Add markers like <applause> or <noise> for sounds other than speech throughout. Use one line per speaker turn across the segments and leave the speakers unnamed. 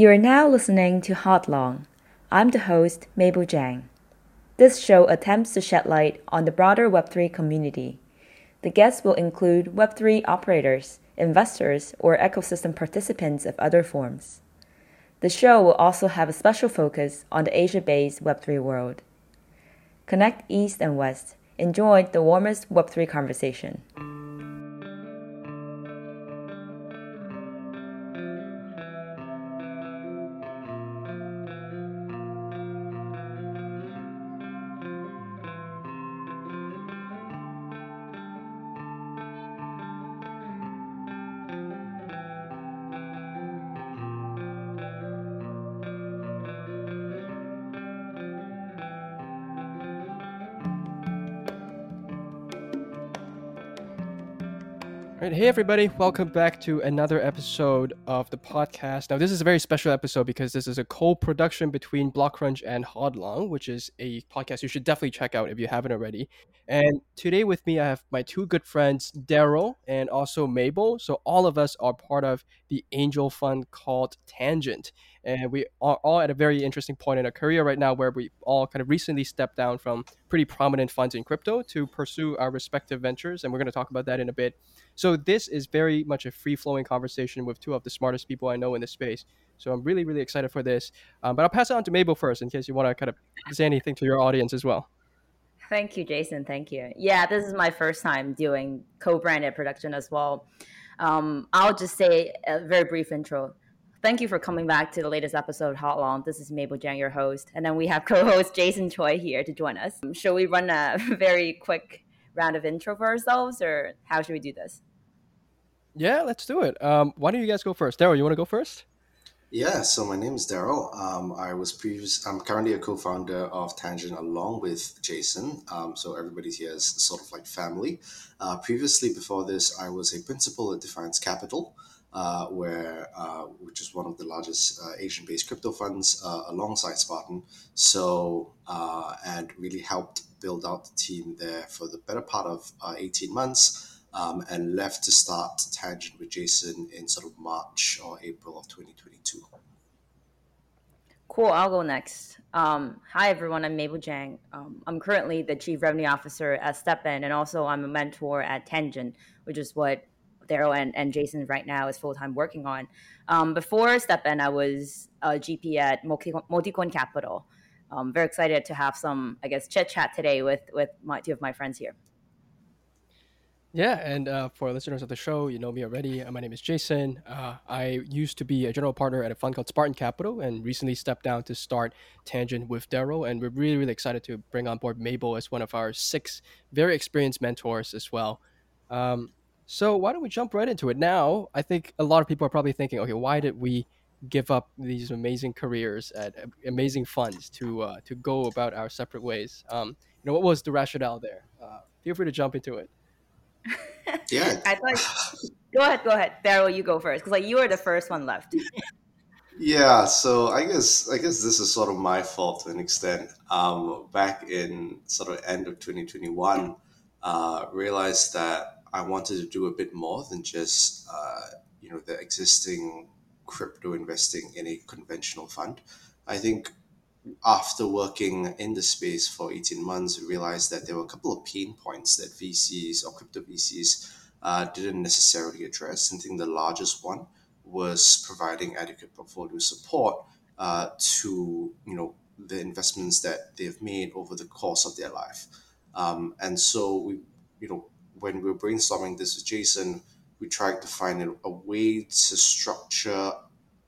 You are now listening to Hodlong. I'm the host, Mable Jiang. This show attempts to shed light on the broader Web3 community. The guests will include Web3 operators, investors, or ecosystem participants of other forms. The show will also have a special focus on the Asia based Web3 world. Connect East and West. Enjoy the warmest Web3 conversation.
Hey everybody, welcome back to another episode of the podcast. Now, this is a very special episode because this is a co-production between Blockcrunch and Hodlong, which is a podcast you should definitely check out if you haven't already. And today with me, I have my two good friends, Darryl and also Mable. So all of us are part of the angel fund called Tangent and we are all at a very interesting point in our career right now where we all kind of recently stepped down from pretty prominent funds in crypto to pursue our respective ventures and we're going to talk about that in a bit. So this is very much a free-flowing conversation with two of the smartest people i know in this space. So i'm really really excited for this. Um, but i'll pass it on to mable first in case you want to kind of say anything to your audience as well.
Thank you jason. Thank you. Yeah this is my first time doing co-branded production as well. Um, i'll just say a very brief intro Thank you for coming back to the latest episode of Hodlong. This is Mable Jiang, your host. And then we have <laughs> co host Jason Choi here to join us. Shall we run a <laughs> very quick round of intro for ourselves, or how should we do this?
Yeah, let's do it. Um, why don't you guys go first? Darryl, you want to go first?
Yeah, so my name is Darryl. Um, I was previous. I'm currently a co-founder of Tangent along with Jason. Um, so everybody here is sort of like family. Uh, previously, before this, I was a principal at Defiance Capital uh, where uh, which is one of the largest uh, Asian-based crypto funds uh, alongside Spartan. So uh, and really helped build out the team there for the better part of uh, 18 months. Um, and left to start Tangent with Jason in sort of March or April of 2022.
Cool. I'll go next. Um, hi, everyone. I'm Mable Jiang. Um, I'm currently the Chief Revenue Officer at StepN, and also I'm a mentor at Tangent, which is what Darryl and, and Jason right now is full time working on. Um, before StepN, I was a GP at Multicoin Capital. I'm very excited to have some, I guess, chit chat today with with my two of my friends here.
Yeah, and uh, for listeners of the show, you know me already. Uh, my name is Jason. Uh, I used to be a general partner at a fund called Spartan Capital and recently stepped down to start Tangent with Darryl. And we're really, really excited to bring on board Mable as one of our six very experienced mentors as well. Um, so why don't we jump right into it now? I think a lot of people are probably thinking, okay, why did we give up these amazing careers at amazing funds to uh, to go about our separate ways? Um, you know, what was the rationale there? Uh, feel free to jump into it. <laughs>
yeah,
I thought. <sighs> Go ahead, go ahead, Darryl. You go first because like you were the first one left. <laughs>
Yeah, so I guess I guess this is sort of my fault to an extent. Um, back in sort of end of 2021, uh, realized that I wanted to do a bit more than just uh, you know the existing crypto investing in a conventional fund. I think after working in the space for 18 months, we realized that there were a couple of pain points that VCs or crypto VCs uh, didn't necessarily address. I think the largest one was providing adequate portfolio support uh, to you know the investments that they've made over the course of their life. Um, and so we you know when we were brainstorming this with Jason, we tried to find a, a way to structure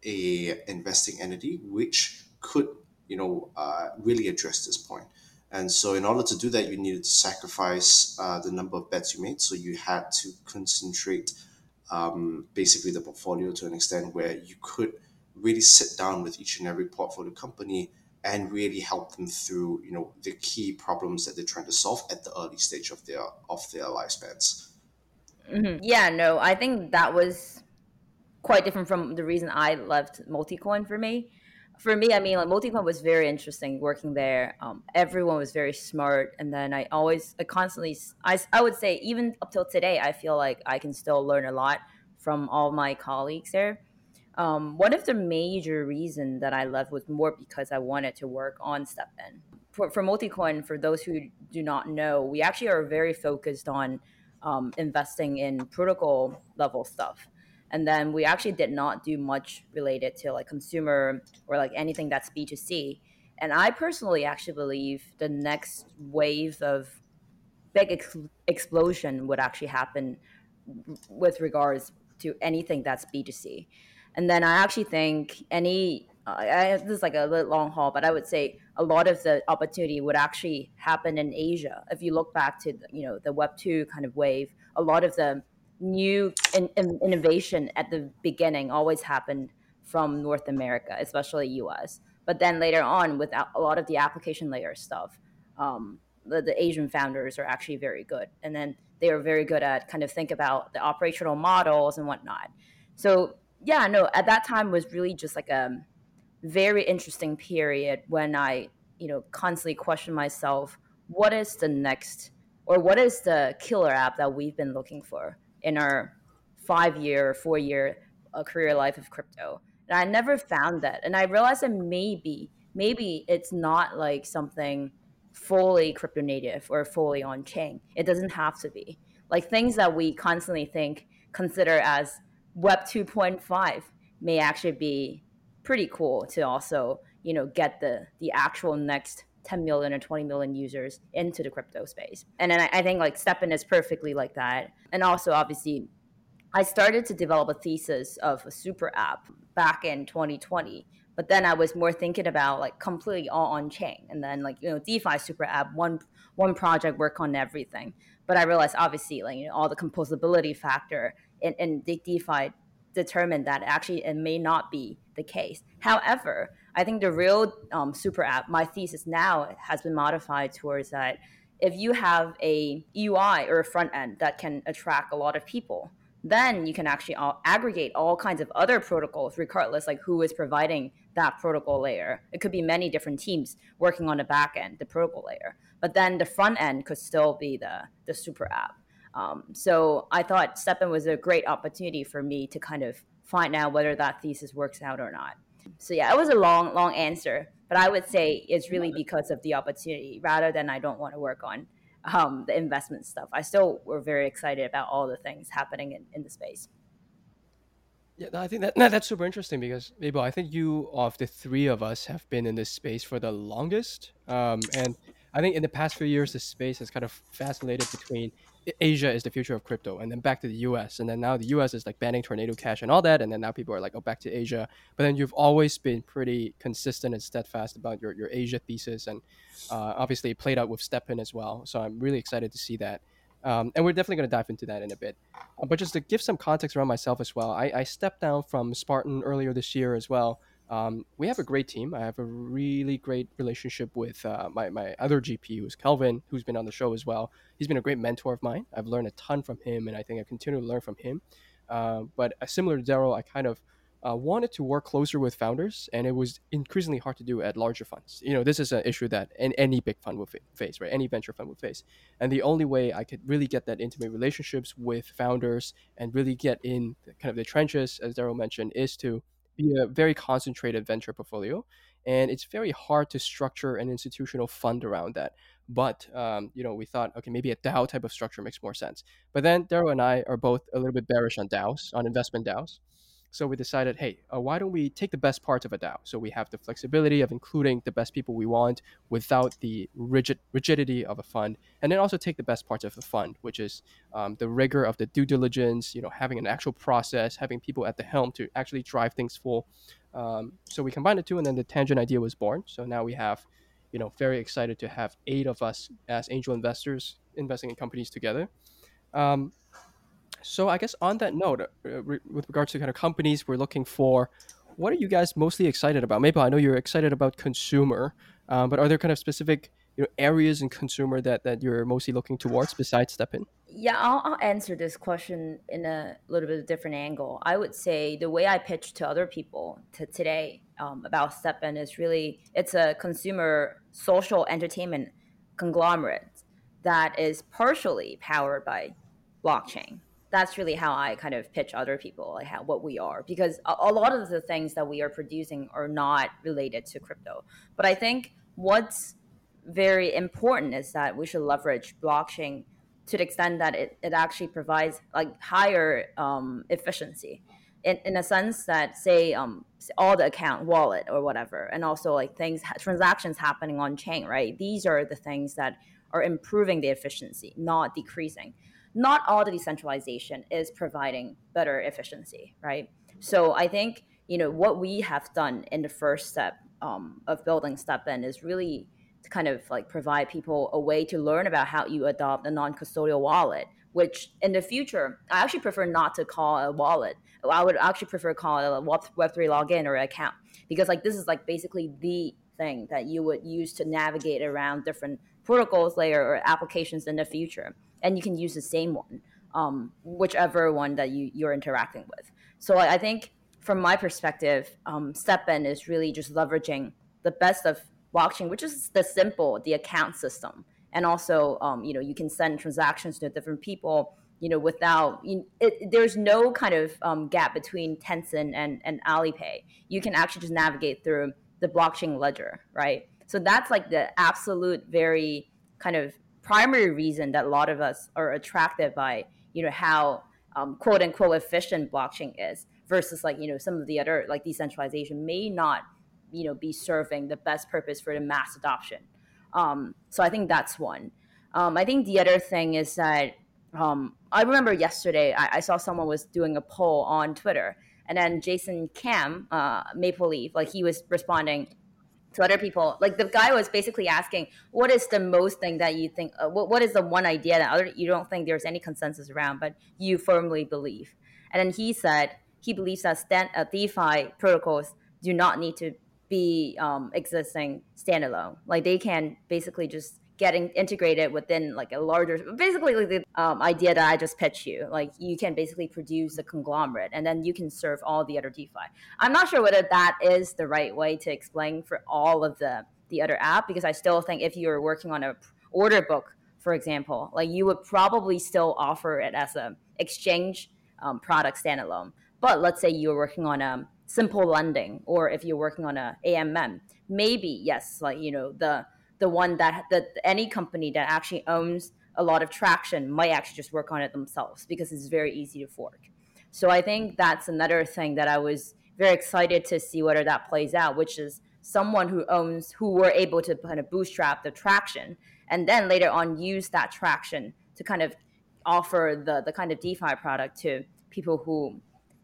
a investing entity which could, you know, uh, really address this point. And so, in order to do that, you needed to sacrifice uh, the number of bets you made. So you had to concentrate um, basically the portfolio to an extent where you could really sit down with each and every portfolio company and really help them through you know the key problems that they're trying to solve at the early stage of their of their lifespans.
Mm-hmm. yeah no i think that was quite different from the reason i left multicoin for me. For me i mean like multicoin was very interesting working there. Um, everyone was very smart and then i always i constantly I, I would say even up till today i feel like i can still learn a lot from all my colleagues there um, one of the major reason that I left was more because I wanted to work on STEPN. For, for Multicoin, for those who do not know, we actually are very focused on um, investing in protocol level stuff. And then we actually did not do much related to like consumer or like anything that's B2C. And I personally actually believe the next wave of big ex- explosion would actually happen with regards to anything that's B2C. And then I actually think any, uh, I, this is like a long haul, but I would say a lot of the opportunity would actually happen in Asia. If you look back to, you know, the Web 2 kind of wave, a lot of the new in, in, innovation at the beginning always happened from North America, especially US. But then later on, with a lot of the application layer stuff, um, the, the Asian founders are actually very good. And then they are very good at kind of think about the operational models and whatnot. So yeah, no, at that time was really just like a very interesting period when I, you know, constantly questioned myself, what is the next or what is the killer app that we've been looking for in our five year, four year uh, career life of crypto? And I never found that. And I realized that maybe, maybe it's not like something fully crypto native or fully on chain. It doesn't have to be. Like things that we constantly think, consider as Web 2.5 may actually be pretty cool to also, you know, get the the actual next 10 million or 20 million users into the crypto space. And then I, I think like STEPN is perfectly like that. And also obviously I started to develop a thesis of a super app back in 2020 but then I was more thinking about like completely all on chain, and then like you know DeFi super app, one one project work on everything. But I realized obviously like you know all the composability factor in the DeFi determined that actually it may not be the case. However, I think the real um, super app, my thesis now has been modified towards that if you have a UI or a front end that can attract a lot of people, then you can actually all, aggregate all kinds of other protocols, regardless like who is providing that protocol layer. It could be many different teams working on the back end, the protocol layer, but then the front end could still be the the super app. Um, so I thought STEPN was a great opportunity for me to kind of find out whether that thesis works out or not. So yeah, it was a long, long answer, but I would say it's really because of the opportunity rather than I don't want to work on um, the investment stuff. I still were very excited about all the things happening in, in the space.
Yeah, I think that that's super interesting because Mable, I think you of the three of us have been in this space for the longest, um, and I think in the past few years, the space has kind of fascinated between Asia is the future of crypto, and then back to the U.S., and then now the U.S. is like banning Tornado Cash and all that, and then now people are like, oh, back to Asia. But then you've always been pretty consistent and steadfast about your your Asia thesis, and uh, obviously it played out with STEPN as well. So I'm really excited to see that. Um, and we're definitely going to dive into that in a bit. But just to give some context around myself as well, I, I stepped down from Spartan earlier this year as well. Um, we have a great team. I have a really great relationship with uh, my, my other GP, who's Kelvin, who's been on the show as well. He's been a great mentor of mine. I've learned a ton from him, and I think I continue to learn from him. Uh, but uh, similar to Darryl, I kind of uh, wanted to work closer with founders, and it was increasingly hard to do at larger funds. You know, this is an issue that any big fund will face, right? Any venture fund will face. And the only way I could really get that intimate relationships with founders and really get in kind of the trenches, as Daryl mentioned, is to be a very concentrated venture portfolio, and it's very hard to structure an institutional fund around that. But um, you know, we thought, okay, maybe a DAO type of structure makes more sense. But then Darryl and I are both a little bit bearish on DAOs, on investment DAOs. So we decided, hey, uh, why don't we take the best parts of a DAO? So we have the flexibility of including the best people we want without the rigid rigidity of a fund, and then also take the best parts of a fund, which is um, the rigor of the due diligence, you know, having an actual process, having people at the helm to actually drive things full. Um, so we combined the two, and then the tangent idea was born. So now we have, you know, very excited to have eight of us as angel investors investing in companies together. Um, so I guess on that note, uh, re- with regards to kind of companies we're looking for, what are you guys mostly excited about? Maybe I know you're excited about consumer, um, but are there kind of specific you know, areas in consumer that, that you're mostly looking towards besides STEPN?
Yeah, I'll, I'll answer this question in a little bit of a different angle. I would say the way I pitch to other people to today um, about STEPN is really it's a consumer social entertainment conglomerate that is partially powered by blockchain that's really how I kind of pitch other people like how what we are because a, a, lot of the things that we are producing are not related to crypto. But I think what's very important is that we should leverage blockchain to the extent that it, it actually provides like higher um, efficiency in, in a sense that say um, all the account wallet or whatever and also like things transactions happening on chain right these are the things that are improving the efficiency not decreasing not all the decentralization is providing better efficiency, right? So I think you know what we have done in the first step um, of building StepN is really to kind of like provide people a way to learn about how you adopt a non-custodial wallet. Which in the future, I actually prefer not to call a wallet. I would actually prefer call it a Web three login or account because like this is like basically the thing that you would use to navigate around different protocols layer or applications in the future and you can use the same one, um, whichever one that you you're interacting with. So I, think from my perspective, um, StepN is really just leveraging the best of blockchain, which is the simple, the account system, and also um, you know you can send transactions to different people. You know, without you, it, there's no kind of um, gap between Tencent and and Alipay. You can actually just navigate through the blockchain ledger, right? So that's like the absolute very kind of primary reason that a lot of us are attracted by you know how um, quote unquote efficient blockchain is versus like you know some of the other like decentralization may not you know be serving the best purpose for the mass adoption. Um, so i think that's one. Um, i think the other thing is that um, i remember yesterday I, I, saw someone was doing a poll on twitter and then jason cam uh, maple leaf like he was responding to other people. Like the guy was basically asking what is the most thing that you think uh, what, what is the one idea that other, you don't think there's any consensus around but you firmly believe? And then he said he believes that stand, uh, defi protocols do not need to be um, existing standalone. Like they can basically just getting integrated within like a larger basically like the um, idea that i just pitched you like you can basically produce a conglomerate and then you can serve all the other defi. I'm not sure whether that is the right way to explain for all of the the other app because i still think if you're working on a order book for example like you would probably still offer it as a exchange um, product standalone. But let's say you're working on a simple lending or if you're working on a amm maybe yes like you know the the one that that any company that actually owns a lot of traction might actually just work on it themselves because it's very easy to fork. So I think that's another thing that I was very excited to see whether that plays out, which is someone who owns who were able to kind of bootstrap the traction and then later on use that traction to kind of offer the the kind of DeFi product to people who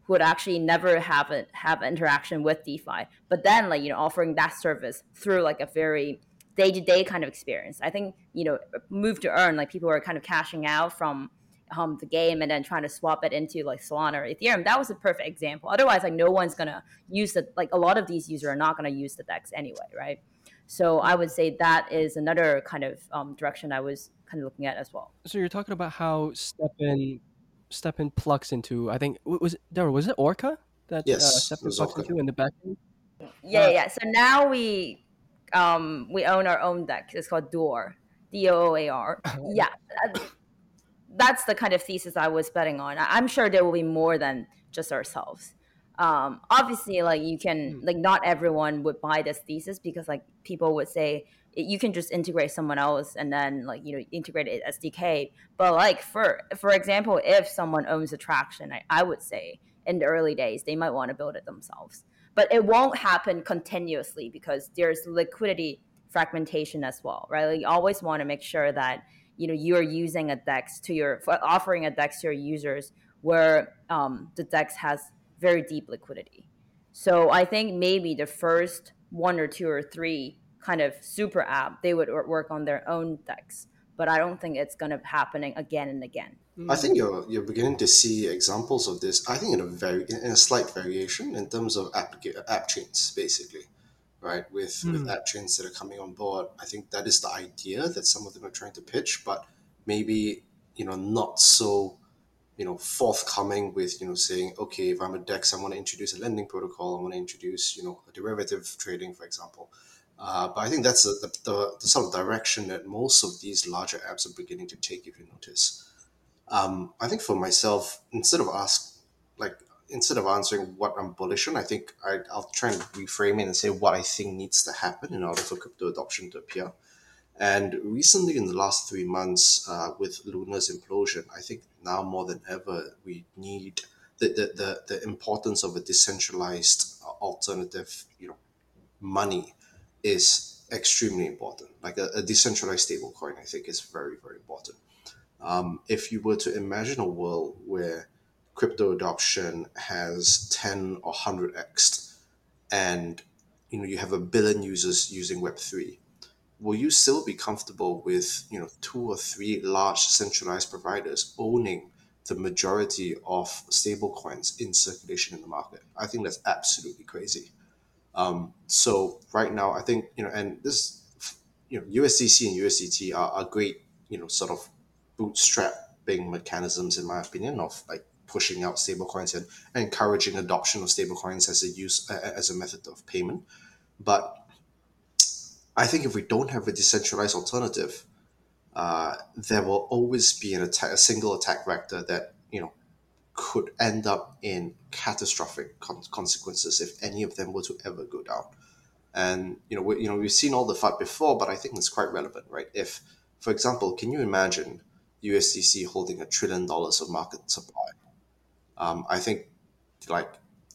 would actually never have a, have interaction with DeFi, but then like you know offering that service through like a very day to day kind of experience. I think you know, move to earn like people are kind of cashing out from um, the game and then trying to swap it into like Solana or Ethereum. That was a perfect example. Otherwise, like no one's gonna use the Like a lot of these users are not gonna use the DEX anyway, right? So I would say that is another kind of um, direction I was kind of looking at as well.
So you're talking about how StepN StepN plugs into. I think was it, there was it Orca that
yes,
uh, StepN plugs Orca. into in the back end.
Yeah, uh, yeah. So now we um, we own our own deck. It's called Dooar, D O O A R. <laughs> yeah, that's the kind of thesis I was betting on. I'm sure there will be more than just ourselves. Um, obviously, like you can, hmm. like not everyone would buy this thesis because like people would say you can just integrate someone else and then like you know integrate it SDK. But like for for example, if someone owns Attraction, I, I would say in the early days they might want to build it themselves but it won't happen continuously because there's liquidity fragmentation as well, right? Like you always want to make sure that you know you're using a DEX to your offering a DEX to your users where um, the DEX has very deep liquidity. So I think maybe the first one or two or three kind of super app they would work on their own DEX, but I don't think it's going to be happening again and again.
I think you're you're beginning to see examples of this. I think in a very in a slight variation in terms of app app chains, basically, right? With mm. with app chains that are coming on board, I think that is the idea that some of them are trying to pitch, but maybe you know not so you know forthcoming with you know saying okay if i'm a dex i want to introduce a lending protocol i want to introduce you know a derivative trading for example uh, but i think that's the, the, the, sort of direction that most of these larger apps are beginning to take if you notice Um, I think for myself, instead of ask like instead of answering what I'm bullish on, I think I, I'll try and reframe it and say what I think needs to happen in order for crypto adoption to appear. And recently, in the last three months, uh, with Luna's implosion, I think now more than ever we need the, the, the, the importance of a decentralized alternative, you know, money is extremely important. Like a, a decentralized stablecoin, I think is very, very important. Um, if you were to imagine a world where crypto adoption has 10 or 100x and you know you have a billion users using web3 will you still be comfortable with you know two or three large centralized providers owning the majority of stablecoins in circulation in the market i think that's absolutely crazy um, so right now i think you know and this you know usdc and usdt are, are great you know sort of bootstrapping mechanisms in my opinion of like pushing out stablecoins and encouraging adoption of stablecoins as a use as a method of payment. But I think if we don't have a decentralized alternative, uh, there will always be an attack, a single attack vector that you know could end up in catastrophic con- consequences if any of them were to ever go down. And you know, we, you know, we've seen all the fight before, but I think it's quite relevant, right? If, for example, can you imagine USDC holding a trillion dollars of market supply? um, I think like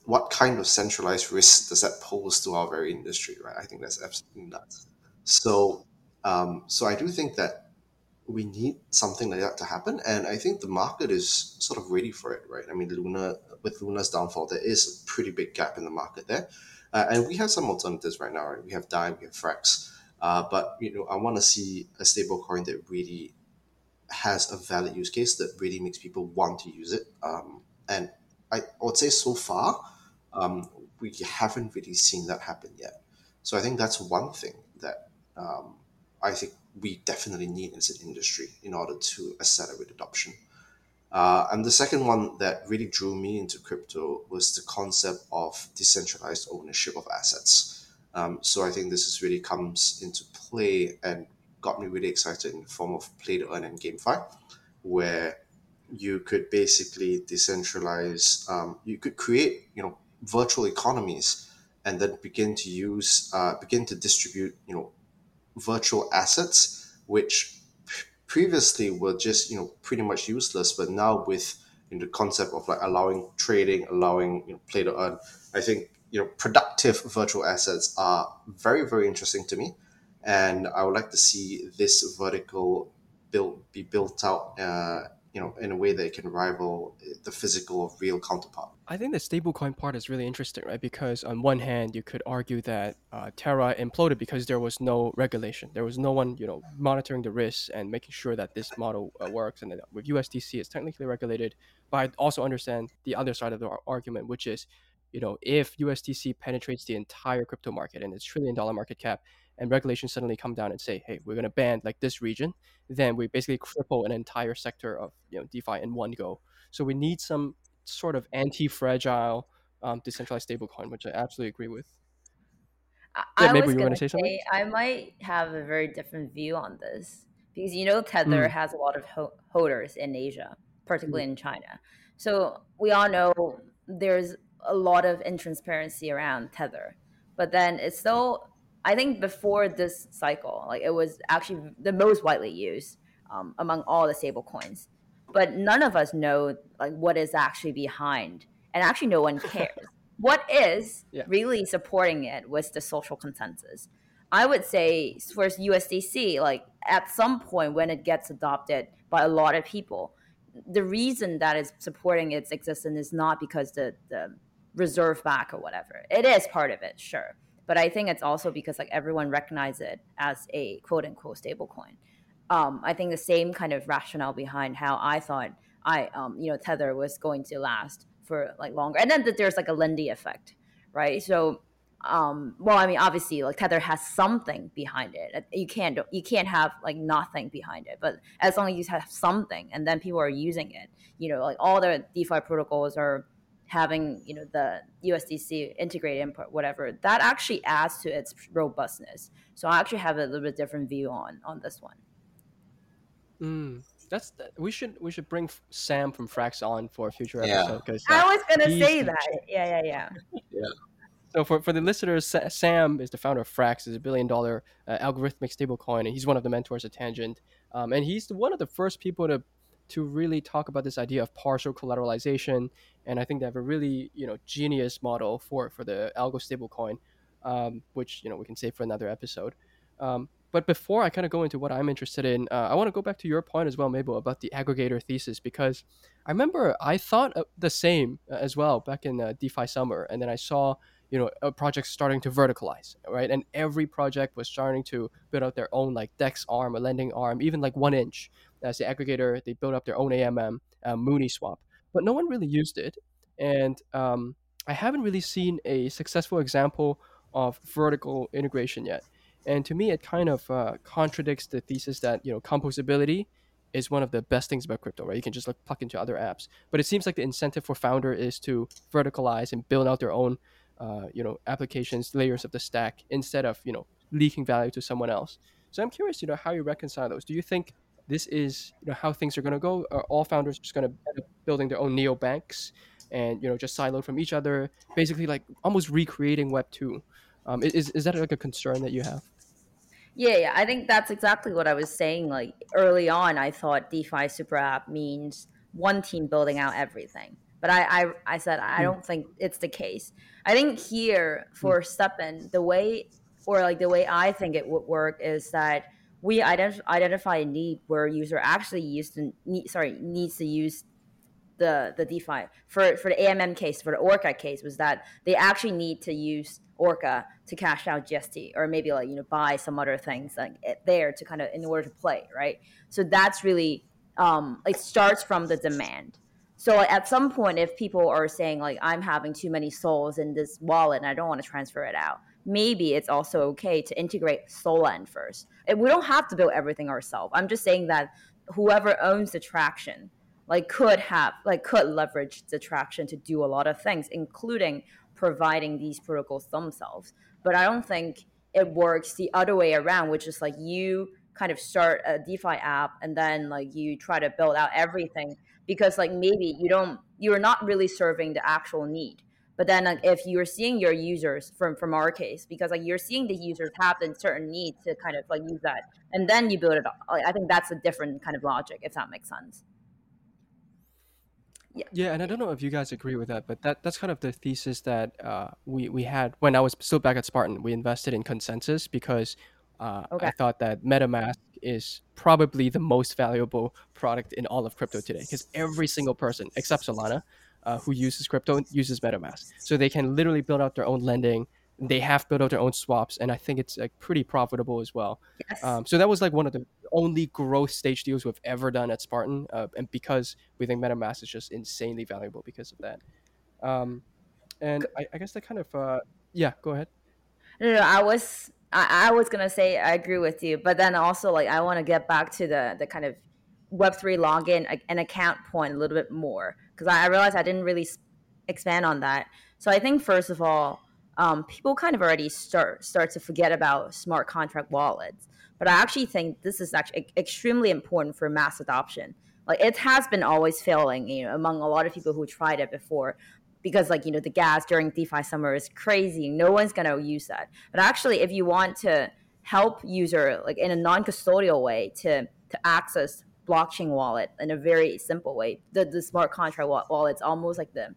what kind of centralized risk does that pose to our very industry, right? I think that's absolutely nuts. So, um, so I do think that we need something like that to happen, and I think the market is sort of ready for it, right? I mean, Luna with Luna's downfall, there is a pretty big gap in the market there, uh, and we have some alternatives right now, right? We have Dai, we have Frax, uh, but you know, I want to see a stable coin that really has a valid use case that really makes people want to use it. Um, and I, would say so far, um, we haven't really seen that happen yet. So I think that's one thing that um, I think we definitely need as an industry in order to accelerate adoption. Uh, and the second one that really drew me into crypto was the concept of decentralized ownership of assets. Um, so I think this is really comes into play and got me really excited in the form of play to earn and GameFi, where you could basically decentralize. Um, you could create, you know, virtual economies, and then begin to use, uh, begin to distribute, you know, virtual assets, which previously were just, you know, pretty much useless. But now with you know, the concept of like allowing trading, allowing you know, play to earn, I think you know, productive virtual assets are very, very interesting to me, and I would like to see this vertical build be built out. Uh, you know, in a way that can rival the physical real counterpart.
I think the stablecoin part is really interesting, right? Because on one hand, you could argue that uh, Terra imploded because there was no regulation. There was no one, you know, monitoring the risks and making sure that this model uh, works. And then with USDC, it's technically regulated. But I also understand the other side of the argument, which is, you know, if USDC penetrates the entire crypto market and its trillion dollar market cap, and regulations suddenly come down and say, hey, we're going to ban like this region, then we basically cripple an entire sector of you know DeFi in one go. So we need some sort of anti-fragile um, decentralized stablecoin, which I absolutely agree with.
Yeah, I maybe you want to say, say something. I might have a very different view on this because you know Tether mm. has a lot of ho- holders in Asia, particularly mm. in China. So we all know there's a lot of intransparency around Tether, but then it's still I think before this cycle, like it was actually the most widely used um, among all the stable coins. But none of us know like what is actually behind, and actually no one cares. <laughs> what is yeah. really supporting it was the social consensus. I would say for USDC, like at some point when it gets adopted by a lot of people, the reason that is supporting its existence is not because the the reserve back or whatever. It is part of it, sure but I think it's also because like everyone recognizes it as a quote unquote stable coin. Um, I think the same kind of rationale behind how I thought I, um, you know, Tether was going to last for like longer, and then that there's like a Lindy effect, right? So, um, well, I mean, obviously, like Tether has something behind it. You can't you can't have like nothing behind it, but as long as you have something, and then people are using it, you know, like all the DeFi protocols are having you know the USDC integrated input, whatever, that actually adds to its robustness. So I actually have a little bit different view on on this one.
Mm. that's we should we should bring Sam from Frax on for a future
Yeah.
episode because
I was gonna say
the
that. Yeah, yeah, yeah. yeah.
So for, for the listeners, Sam is the founder of Frax, is a billion dollar uh, algorithmic stablecoin, and he's one of the mentors at Tangent. Um, and he's the, one of the first people to to really talk about this idea of partial collateralization. And I think they have a really you know genius model for for the algo stablecoin, um, which you know we can save for another episode. Um, but before I kind of go into what I'm interested in, uh, I want to go back to your point as well, Mable, about the aggregator thesis because I remember I thought the same uh, as well back in uh, DeFi summer, and then I saw you know a project starting to verticalize right? And every project was starting to build out their own like dex arm a lending arm even like 1inch. As the aggregator. They built up their own amm uh, Mooniswap. But no one really used it. And um, i haven't really seen a successful example of vertical integration yet. And to me it kind of uh, contradicts the thesis that you know composability is one of the best things about crypto right? You can just like plug into other apps. But it seems like the incentive for founder is to verticalize and build out their own uh, you know applications layers of the stack instead of you know leaking value to someone else so i'm curious you know how you reconcile those do you think this is you know how things are going to go are all founders just going to up building their own neo banks and you know just siloed from each other basically like almost recreating web 2 um, is, is that like a concern that you have
Yeah, yeah. I think that's exactly what I was saying. Like early on, I thought DeFi super app means one team building out everything. But I, I, I said I hmm. don't think it's the case. I think here for hmm. STEPN, the way or like the way I think it would work is that we ident- identify a need where a user actually used to need, sorry needs to use the the DeFi for for the AMM case for the Orca case was that they actually need to use Orca to cash out GST or maybe like you know buy some other things like it- there to kind of in order to play right. So that's really um, it starts from the demand. So at some point, if people are saying like I'm having too many souls in this wallet and I don't want to transfer it out, maybe it's also okay to integrate Solend first. And we don't have to build everything ourselves. I'm just saying that whoever owns the traction like could have like could leverage the traction to do a lot of things including providing these protocols themselves but i don't think it works the other way around which is like you kind of start a defi app and then like you try to build out everything because like maybe you don't you're not really serving the actual need but then like, if you're seeing your users from from our case because like you're seeing the users have a certain need to kind of like use that and then you build it like, i think that's a different kind of logic if that makes sense
Yeah, and I don't know if you guys agree with that, but that that's kind of the thesis that uh, we we had when I was still back at Spartan. We invested in ConsenSys because uh,
Okay.
I thought that MetaMask is probably the most valuable product in all of crypto today because every single person except Solana uh, who uses crypto uses MetaMask, so they can literally build out their own lending. They have built out their own swaps, and I think it's like pretty profitable as well.
yes
Um, so that was like one of the only growth stage deals we've ever done at Spartan, uh, and because we think MetaMask is just insanely valuable because of that. Um, and I, I guess that kind of uh, yeah. Go ahead.
No, no, I was I, I was gonna say I agree with you, but then also like I want to get back to the the kind of Web three login and account point a little bit more because I, I realized I didn't really expand on that. So I think first of all, um, people kind of already start start to forget about smart contract wallets, but I actually think this is actually extremely important for mass adoption. Like it has been always failing, you know, among a lot of people who tried it before because like you know the gas during DeFi summer is crazy. No one's gonna use that. But actually, if you want to help user like in a non-custodial way to to access blockchain wallet in a very simple way, the, the smart contract wa- wallet's almost like the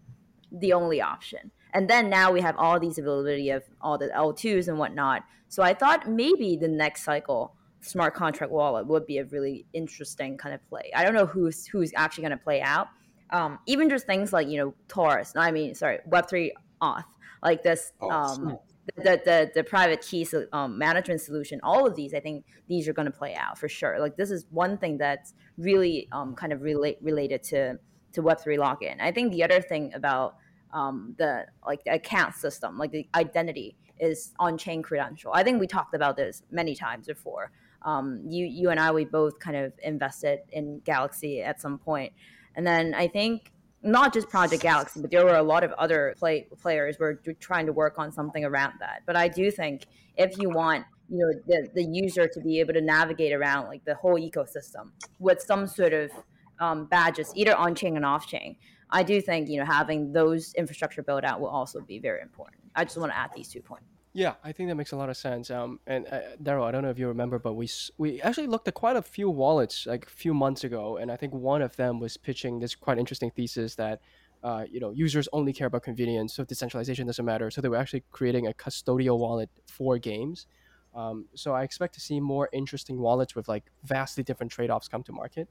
the only option. And then now we have all these availability of all the L2s and whatnot. So I thought maybe the next cycle smart contract wallet would be a really interesting kind of play. I don't know who's who's actually going to play out. Um, even just things like you know Torus. no, I mean, sorry, Web three auth, like this.
Auth.
Um, the, the the private key so- um, management solution. All of these, I think, these are going to play out for sure. Like this is one thing that's really um, kind of relate related to to Web three login. I think the other thing about um, the like the account system, like the identity, is on chain credential. I think we talked about this many times before. Um, you you and I we both kind of invested in Galaxy at some point, and then I think not just Project Galaxy, but there were a lot of other play, players were trying to work on something around that. But I do think if you want you know the, the user to be able to navigate around like the whole ecosystem with some sort of um, badges either on chain and off chain i do think you know having those infrastructure built out will also be very important i just want to add these two points
yeah, I think that makes a lot of sense. Um, and uh, Darryl, I don't know if you remember, but we we actually looked at quite a few wallets like a few months ago, and I think one of them was pitching this quite interesting thesis that, uh, you know, users only care about convenience, so decentralization doesn't matter. So they were actually creating a custodial wallet for games. Um, so I expect to see more interesting wallets with like vastly different trade-offs come to market.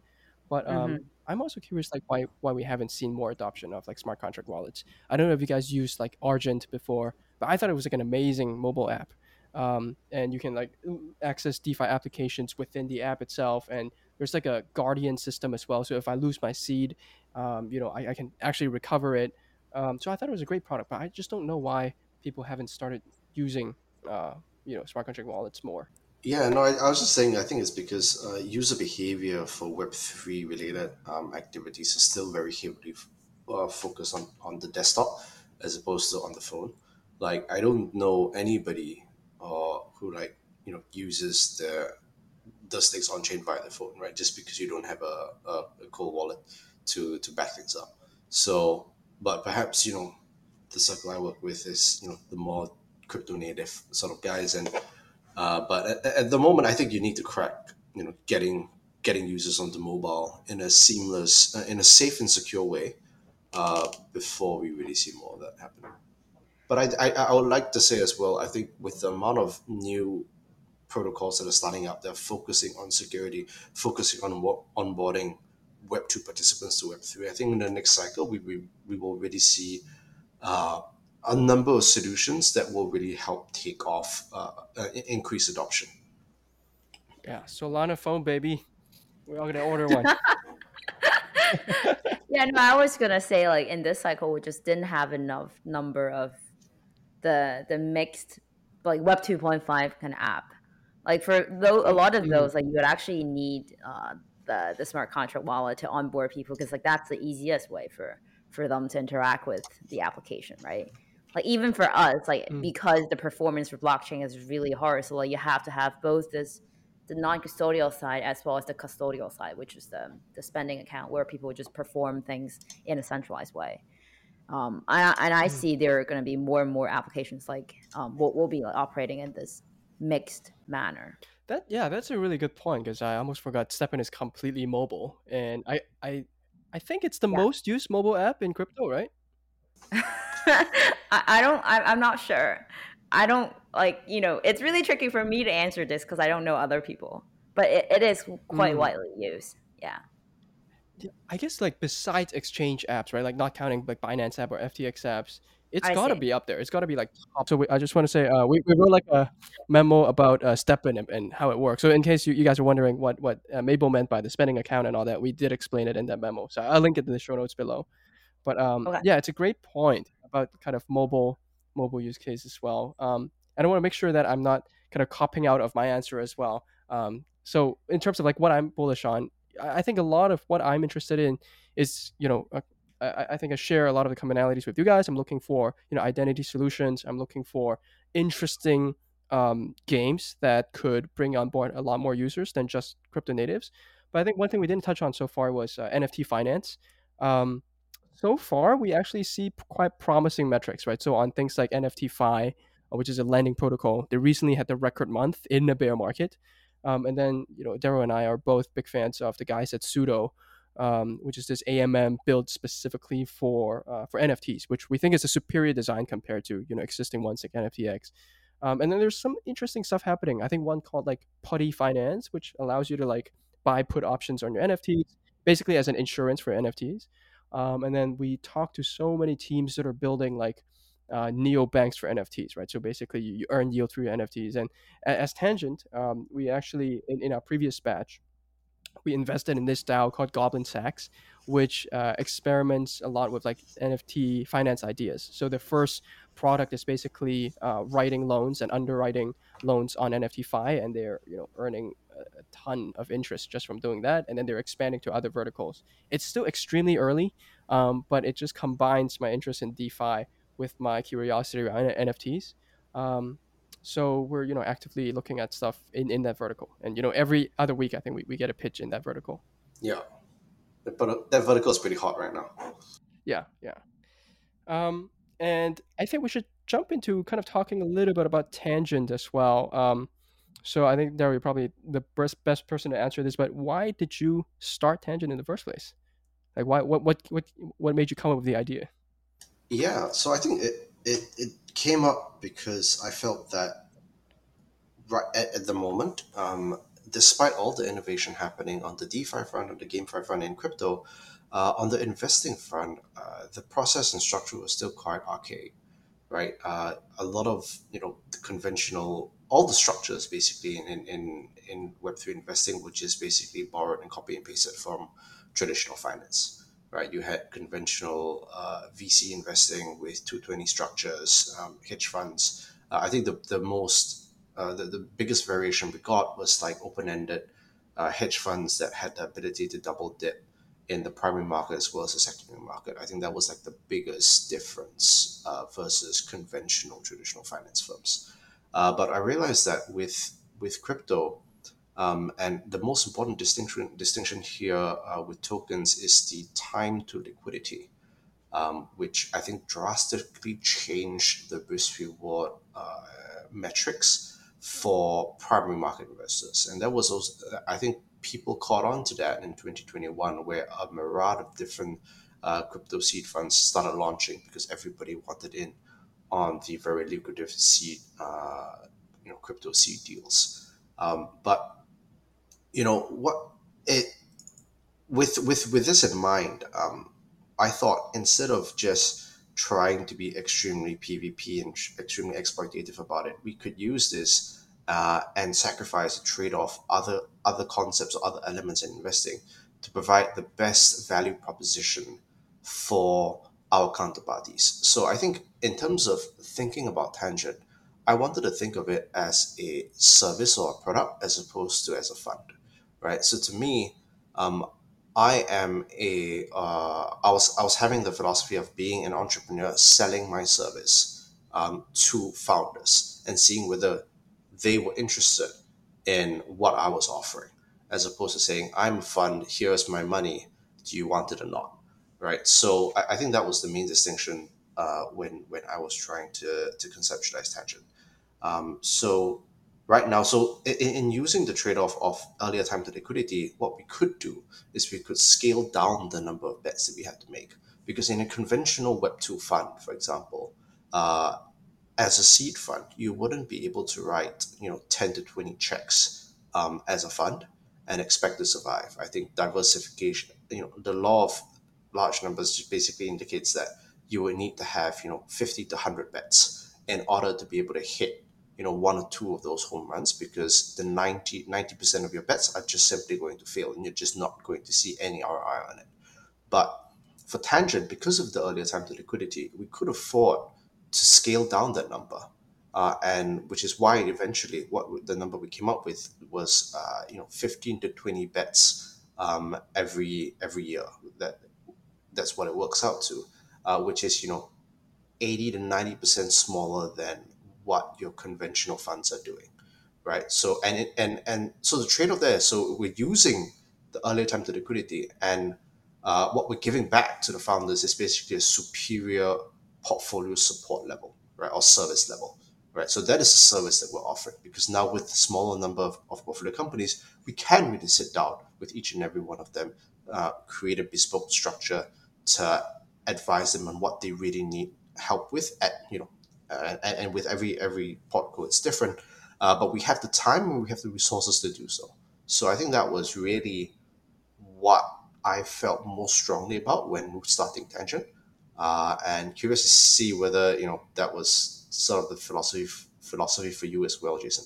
But um, mm-hmm. I'm also curious, like why why we haven't seen more adoption of like smart contract wallets. I don't know if you guys used like Argent before, but I thought it was like an amazing mobile app. Um, and you can like access DeFi applications within the app itself, and there's like a guardian system as well. So if I lose my seed, um, you know, I, I, can actually recover it. Um, so I thought it was a great product, but I just don't know why people haven't started using, uh, you know, smart contract wallets more.
Yeah, no, I, I, was just saying, I think it's because uh, user behavior for Web3 related um, activities is still very heavily uh, focused on, on the desktop as opposed to on the phone. Like, I don't know anybody uh, who, like, you know, uses the does things on chain via the phone, right? Just because you don't have a, a, a cold wallet to, to back things up. So, but perhaps, you know, the circle I work with is, you know, the more crypto native sort of guys. And uh, but at, at, the moment, I think you need to crack, you know, getting getting users onto mobile in a seamless, uh, in a safe and secure way, uh, before we really see more of that happen. But I, I, I would like to say as well, I think with the amount of new protocols that are starting up, they're focusing on security, focusing on what onboarding Web two participants to Web three. I think in the next cycle, we we, we will really see. Uh, a number of solutions that will really help take off, uh, uh, increase adoption.
Yeah, Solana phone, baby. We're all gonna order one. <laughs> <laughs>
yeah, no, I was gonna say like in this cycle, we just didn't have enough number of the the mixed like Web two point five kind of app. Like for though a lot of those, like you would actually need uh, the the smart contract wallet to onboard people because like that's the easiest way for for them to interact with the application, right? like even for us like mm. because the performance for blockchain is really hard so like you have to have both this the non-custodial side as well as the custodial side which is the, the spending account where people just perform things in a centralized way um, and, and I mm. see there are going to be more and more applications like um, we'll, we'll be like, operating in this mixed manner
that yeah that's a really good point because i almost forgot STEPN is completely mobile and i i i think it's the yeah. most used mobile app in crypto right <laughs>
I, I don't. I, am not sure. I don't like. You know, it's really tricky for me to answer this because I don't know other people. But it, it is quite mm. widely used. Yeah.
I guess like besides exchange apps, right? Like not counting like Binance app or FTX apps, it's got to be up there. It's got to be like top. So we, I just want to say uh, we, we wrote like a memo about uh, STEPN and, and how it works. So in case you, you guys are wondering what what uh, Mable meant by the spending account and all that, we did explain it in that memo. So I'll link it in the show notes below. But um, okay. yeah, it's a great point about kind of mobile mobile use case as well. Um, and I want to make sure that I'm not kind of copying out of my answer as well. Um, so in terms of like what I'm bullish on, I think a lot of what I'm interested in is you know uh, I, think I share a lot of the commonalities with you guys. I'm looking for you know identity solutions. I'm looking for interesting um, games that could bring on board a lot more users than just crypto natives. But I think one thing we didn't touch on so far was uh, NFT finance. Um, so far we actually see quite promising metrics, right? So on things like NFTFi, uh, which is a lending protocol, they recently had the record month in the bear market. Um, and then you know Darryl and I are both big fans of the guys at Sudo, um, which is this AMM built specifically for uh, for NFTs, which we think is a superior design compared to you know existing ones like NFTX. Um, and then there's some interesting stuff happening. I think one called like Putty Finance, which allows you to like buy put options on your NFTs, basically as an insurance for NFTs. Um, and then we talked to so many teams that are building like uh, neo banks for NFTs, right? So basically, you, you earn yield through your NFTs. And as Tangent, um, we actually in, in our previous batch, we invested in this DAO called Goblin Sax, which uh, experiments a lot with like NFT finance ideas. So the first product is basically uh, writing loans and underwriting loans on NFTFi, and they're you know earning a ton of interest just from doing that, and then they're expanding to other verticals. It's still extremely early, um, but it just combines my interest in DeFi with my curiosity around NFTs. Um, So we're you know actively looking at stuff in, in that vertical, and you know every other week I think we, we get a pitch in that vertical.
Yeah, but that vertical is pretty hot right now.
Yeah, yeah. Um, and I think we should jump into kind of talking a little bit about tangent as well. Um, so I think Darryl, probably the best best person to answer this. But why did you start tangent in the first place? Like, why? What? What? What? What made you come up with the idea?
Yeah, so I think it it, it came up because I felt that right at, at the moment, um, despite all the innovation happening on the DeFi front, on the GameFi front, in crypto, uh, on the investing front, uh, the process and structure was still quite archaic, right? Uh, a lot of you know the conventional, all the structures basically in in in Web three investing, which is basically borrowed and copy and pasted from traditional finance, right? You had conventional uh, VC investing with 220 structures, um, hedge funds. Uh, I think the the most uh, the, the biggest variation we got was like open-ended uh, hedge funds that had the ability to double dip in the primary market as well as the secondary market. I think that was like the biggest difference uh, versus conventional traditional finance firms. Uh, but I realized that with with crypto, um, and the most important distinction distinction here uh, with tokens is the time to liquidity, um, which I think drastically changed the risk reward uh, metrics for primary market investors, and that was also I think people caught on to that in 2021, where a myriad of different uh, crypto seed funds started launching because everybody wanted in on the very lucrative seed, uh, you know, crypto seed deals. Um, but you know what it with with with this in mind, um, I thought instead of just trying to be extremely PvP and extremely exploitative about it, we could use this uh, and sacrifice a trade off other other concepts or other elements in investing to provide the best value proposition for our counterparties. So I think in terms of thinking about Tangent, I wanted to think of it as a service or a product as opposed to as a fund, right? So to me, um, I am a uh, I was I was having the philosophy of being an entrepreneur, selling my service um, to founders and seeing whether they were interested in what I was offering, as opposed to saying, I'm a fund, here's my money, do you want it or not? Right. So I, I think that was the main distinction uh, when when I was trying to, to conceptualize tangent. Um, so right now, so in, in using the trade-off of earlier time to liquidity, what we could do is we could scale down the number of bets that we had to make. Because in a conventional Web2 fund, for example, uh, as a seed fund, you wouldn't be able to write, you know, 10 to 20 checks um, as a fund and expect to survive. I think diversification, you know, the law of large numbers basically indicates that you would need to have, you know, 50 to 100 bets in order to be able to hit, you know, one or two of those home runs because the 90, 90% of your bets are just simply going to fail and you're just not going to see any ROI on it. But for Tangent, because of the earlier time to liquidity, we could afford to scale down that number. Uh, and which is why eventually what the number we came up with was uh, you know 15 to 20 bets um, every every year that that's what it works out to uh, which is you know 80 to 90 percent smaller than what your conventional funds are doing right so and it, and and so the trade-off there so we're using the earlier time to liquidity and uh, what we're giving back to the founders is basically a superior portfolio support level, right, or service level, right? So that is the service that we're offering because now with the smaller number of, of portfolio companies, we can really sit down with each and every one of them, uh, create a bespoke structure to advise them on what they really need help with at you know, uh, and, and, with every every portco it's different, uh, but we have the time and we have the resources to do so. So I think that was really what I felt most strongly about when starting Tangent. uh, and curious to see whether you know that was sort of the philosophy philosophy for you as well, Jason.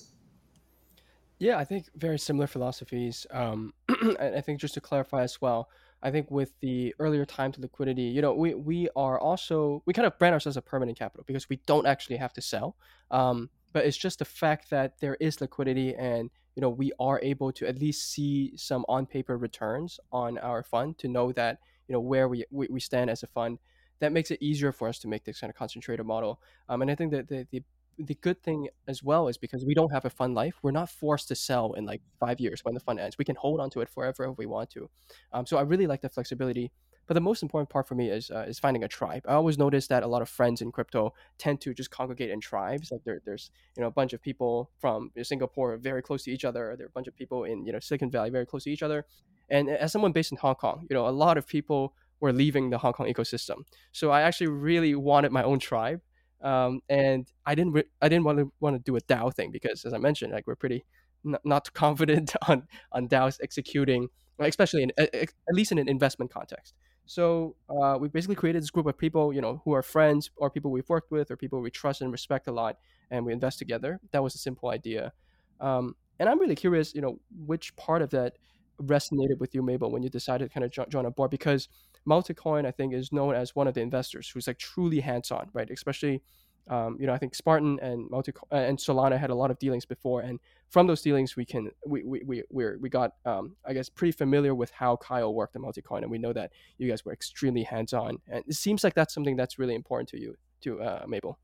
Yeah, I think very similar philosophies. Um, <clears throat> I think just to clarify as well, I think with the earlier time to liquidity, you know, we we are also we kind of brand ourselves a permanent capital because we don't actually have to sell. Um, but it's just the fact that there is liquidity and you know we are able to at least see some on paper returns on our fund to know that you know where we we, stand as a fund that makes it easier for us to make this kind of concentrator model. Um, and I think that the, the the good thing as well is because we don't have a fund life, we're not forced to sell in like five years when the fund ends. We can hold onto it forever if we want to. Um, so I really like the flexibility. But the most important part for me is uh, is finding a tribe. I always notice that a lot of friends in crypto tend to just congregate in tribes. Like there, there's you know a bunch of people from Singapore very close to each other. There are a bunch of people in you know Silicon Valley very close to each other. And as someone based in Hong Kong, you know a lot of people were leaving the Hong Kong ecosystem. So I actually really wanted my own tribe um, and I didn't re- I didn't want to want to do a DAO thing because as I mentioned, like we're pretty n- not <laughs> confident <laughs> on on DAOs executing, especially in at least in an investment context. So uh, we basically created this group of people, you know, who are friends or people we've worked with or people we trust and respect a lot, and we invest together. That was a simple idea, um, and I'm really curious, you know, which part of that resonated with you, Mable, when you decided to kind of jo- join a board because Multicoin, I think, is known as one of the investors who's like truly hands-on, right? Especially, um, you know, I think Spartan and Multi uh, and Solana had a lot of dealings before, and from those dealings, we can we we we we we got um, I guess pretty familiar with how Kyle worked at Multicoin, and we know that you guys were extremely hands-on, and it seems like that's something that's really important to you, to uh, Mable.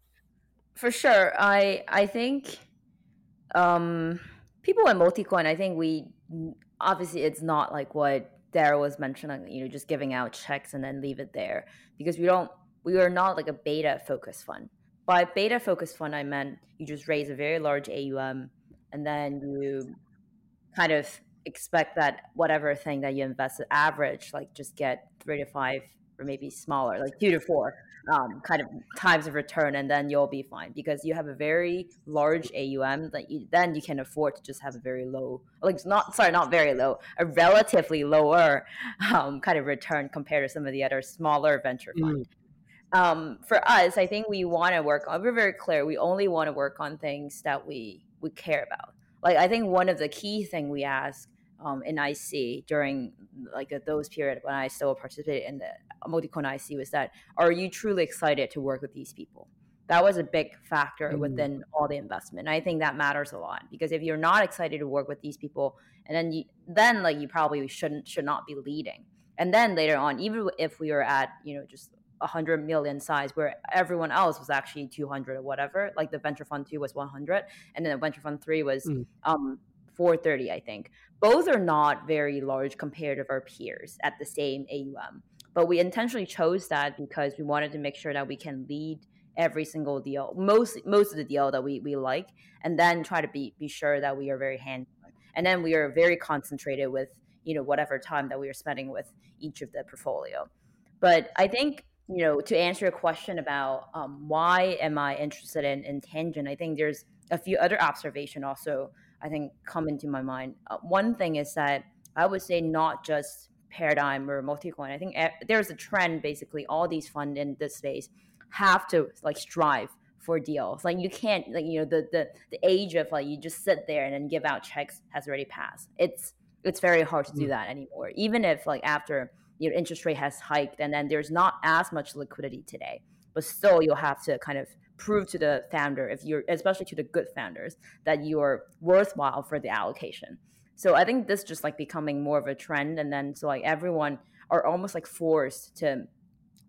For sure, I I think um, people at Multicoin, I think we obviously it's not like what Darryl was mentioning, you know, just giving out checks and then leave it there because we don't, we are not like a beta focused fund. By beta focused fund, I meant you just raise a very large AUM and then you kind of expect that whatever thing that you invest average, like just get three to five or maybe smaller, like two to four um, kind of times of return, and then you'll be fine because you have a very large AUM. That you, then you can afford to just have a very low, like not sorry, not very low, a relatively lower um, kind of return compared to some of the other smaller venture funds. Mm. Um, for us, I think we want to work on. We're very clear. We only want to work on things that we we care about. Like I think one of the key thing we ask um, in IC during like those period when I still participated in the Multicoin IC was that are you truly excited to work with these people? That was a big factor mm. within all the investment. I think that matters a lot because if you're not excited to work with these people, and then you, then like you probably shouldn't should not be leading. And then later on, even if we were at you know just 100 million size where everyone else was actually 200 or whatever like the venture fund 2 was 100 and then the venture fund 3 was mm. um 430 i think both are not very large compared to our peers at the same aum but we intentionally chose that because we wanted to make sure that we can lead every single deal, most most of the deal that we we like, and then try to be be sure that we are very hands on. And then we are very concentrated with you know whatever time that we are spending with each of the portfolio. But I think you know to answer your question about um, why am I interested in in Tangent, I think there's a few other observation also I think come into my mind. Uh, one thing is that I would say not just paradigm or Multicoin. I think there's a trend basically all these fund in this space have to like strive for deals. Like you can't like you know the the the age of like you just sit there and then give out checks has already passed. It's it's very hard to do mm. that anymore. Even if like after your interest rate has hiked and then there's not as much liquidity today, but still you'll have to kind of prove to the founder if you're especially to the good founders that you're worthwhile for the allocation. So I think this just like becoming more of a trend, and then so like everyone are almost like forced to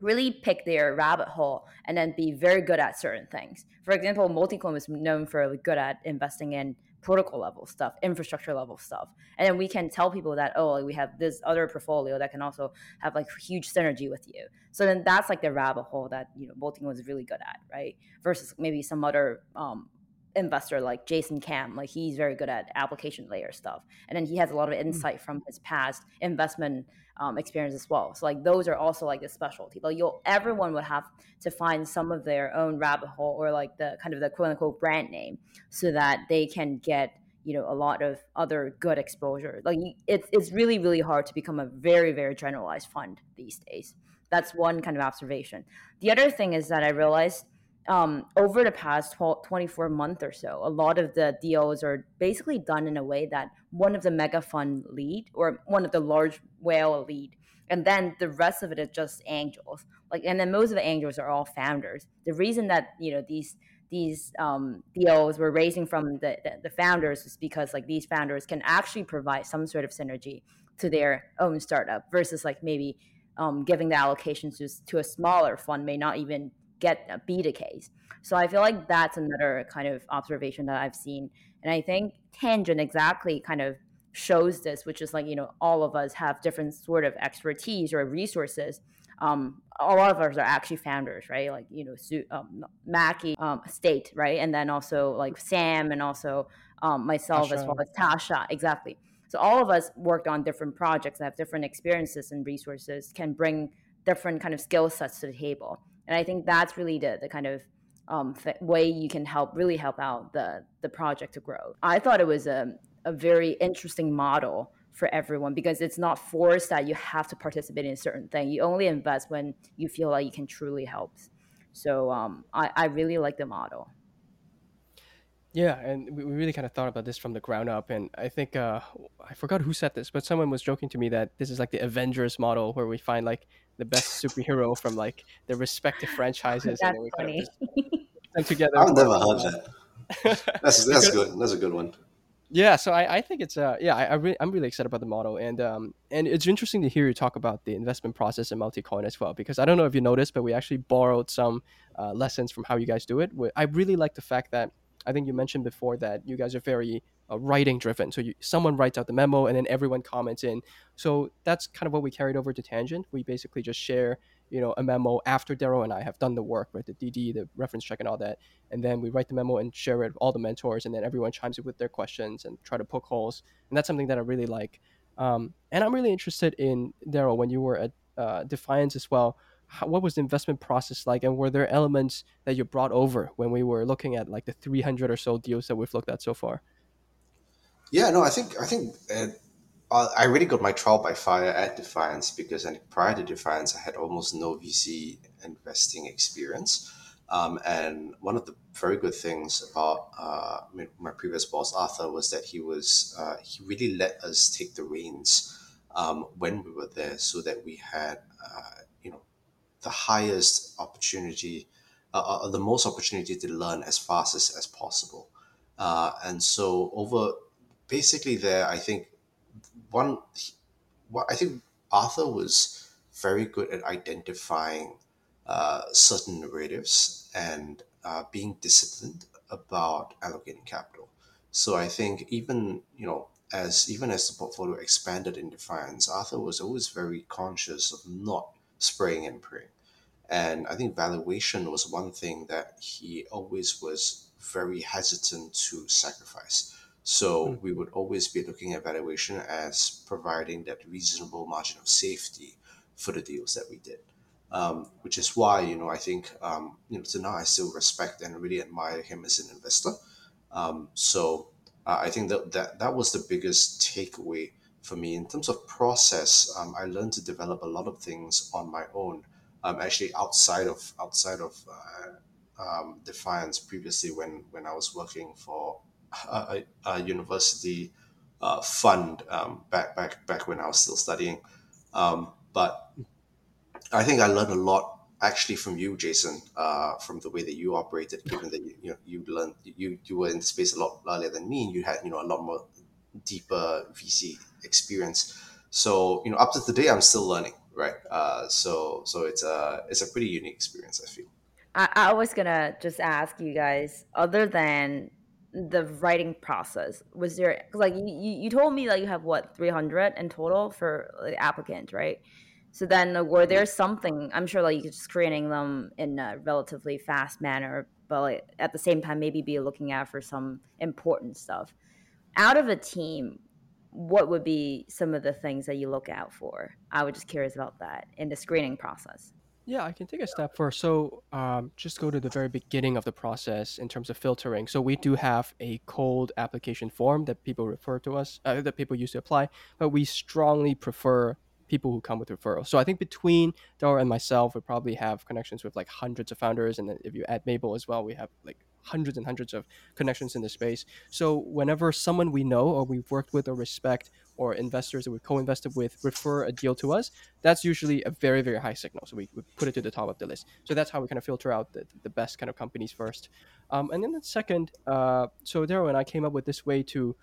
really pick their rabbit hole and then be very good at certain things. For example, Multicoin is known for good at investing in protocol level stuff, infrastructure level stuff. And then we can tell people that, oh, we have this other portfolio that can also have like huge synergy with you. So then that's like the rabbit hole that, you know, Multicoin was really good at, right? Versus maybe some other um, investor like Jason Kam, like he's very good at application layer stuff, and then he has a lot of hmm. insight from his past investment um, experience as well. So like those are also like the specialty. Like you'll everyone would have to find some of their own rabbit hole or like the kind of the quote unquote brand name, so that they can get you know a lot of other good exposure. Like it's it's really really hard to become a very very generalized fund these days. That's one kind of observation. The other thing is that I realized um, over the past 12, 24 months or so, a lot of the deals are basically done in a way that one of the mega fund lead or one of the large whale lead, and then the rest of it is just angels. Like, and then most of the angels are all founders. The reason that you know these these um, deals were raising from the, the, the founders is because like these founders can actually provide some sort of synergy to their own startup versus like maybe um, giving the allocations to, to a smaller fund may not even get be the case. So I feel like that's another kind of observation that I've seen, and I think Tangent exactly kind of shows this, which is like you know all of us have different sort of expertise or resources. Um, a lot of us are actually founders, right? Like you know, um, Mackie, um, State, right, and then also like Sam, and also um, myself
Tasha.
as well as Tasha, exactly. So all of us worked on different projects, have different experiences and resources, can bring different kind of skill sets to the table, and I think that's really the the kind of um, th- way you can help really help out the the project to grow. I thought it was a a very interesting model for everyone because it's not forced that you have to participate in a certain thing. You only invest when you feel like you can truly help. So um, I, I really like the model.
Yeah, and we we really kind of thought about this from the ground up, and I think uh, I forgot who said this, but someone was joking to me that this is like the Avengers model, where we find like the best superhero <laughs> from like their respective franchises, and
That's
then we kind
funny.
of just put them <laughs> together.
I've never heard that. <laughs> That's that's
Because-
good. That's a good one.
Yeah, so I, I think it's uh yeah I, I re- I'm really excited about the model and um and it's interesting to hear you talk about the investment process in Multicoin as well because I don't know if you noticed but we actually borrowed some uh, lessons from how you guys do it. We- I really like the fact that I think you mentioned before that you guys are very uh, writing driven. So you, someone writes out the memo and then everyone comments in. So that's kind of what we carried over to Tangent. We basically just share you know a memo after Darryl and I have done the work, right? The DD, the reference check, and all that, and then we write the memo and share it with all the mentors, and then everyone chimes in with their questions and try to poke holes, and that's something that I really like. Um, and I'm really interested in Darryl when you were at uh, DeFiance as well. How, what was the investment process like, and were there elements that you brought over when we were looking at like the 300 or so deals that we've looked at so far?
Yeah, no, I think I think uh, I really got my trial by fire at DeFiance because prior to DeFiance, I had almost no VC investing experience. Um, and one of the very good things about uh, my, previous boss Arthur was that he was uh, he really let us take the reins um, when we were there, so that we had uh, the highest opportunity, uh, uh, the most opportunity to learn as fast as, as possible. Uh, and so over basically there, I think one what I think Arthur was very good at identifying uh, certain narratives and uh, being disciplined about allocating capital. So I think even you know as even as the portfolio expanded in DeFiance, Arthur was always very conscious of not spraying and praying. And I think valuation was one thing that he always was very hesitant to sacrifice. So
Mm.
we would always be looking at valuation as providing that reasonable margin of safety for the deals that we did. Um, which is why, you know, I think, um, you know, to now I still respect and really admire him as an investor. Um, so uh, I think that, that that was the biggest takeaway for me in terms of process. Um, I learned to develop a lot of things on my own. Um, actually, outside of outside of uh, um, DeFiance previously, when when I was working for a, a, university uh, fund um, back back back when I was still studying. Um, but I think I learned a lot actually from you, Jason, uh, from the way that you operated. Given that you you, know, you learned you you were in the space a lot earlier than me, and you had you know a lot more deeper VC experience. So you know, up to today, I'm still learning, right? Uh, so so it's a it's a pretty unique experience. I feel.
I, I was gonna just ask you guys, other than the writing process, was there 'cause, like you, you told me that you have what three hundred in total for like, applicants, right? So then, were there something? I'm sure like you're just screening them in a relatively fast manner, but like, at the same time, maybe be looking out for some important stuff. Out of a team, what would be some of the things that you look out for? I was just curious about that in the screening process.
Yeah, I can take a step first. So, um, just go to the very beginning of the process in terms of filtering. So, we do have a cold application form that people refer to us, uh, that people use to apply, but we strongly prefer people who come with referrals. So, I think between Darryl and myself, we probably have connections with like hundreds of founders, and if you add Mable as well, we have like hundreds and hundreds of connections in the space. So, whenever someone we know or we've worked with or respect, or investors that we've co-invested with refer a deal to us, that's usually a very very high signal. So we, we put it to the top of the list. So that's how we kind of filter out the, the best kind of companies first. Um, and then the second uh, so darryl and i came up with this way to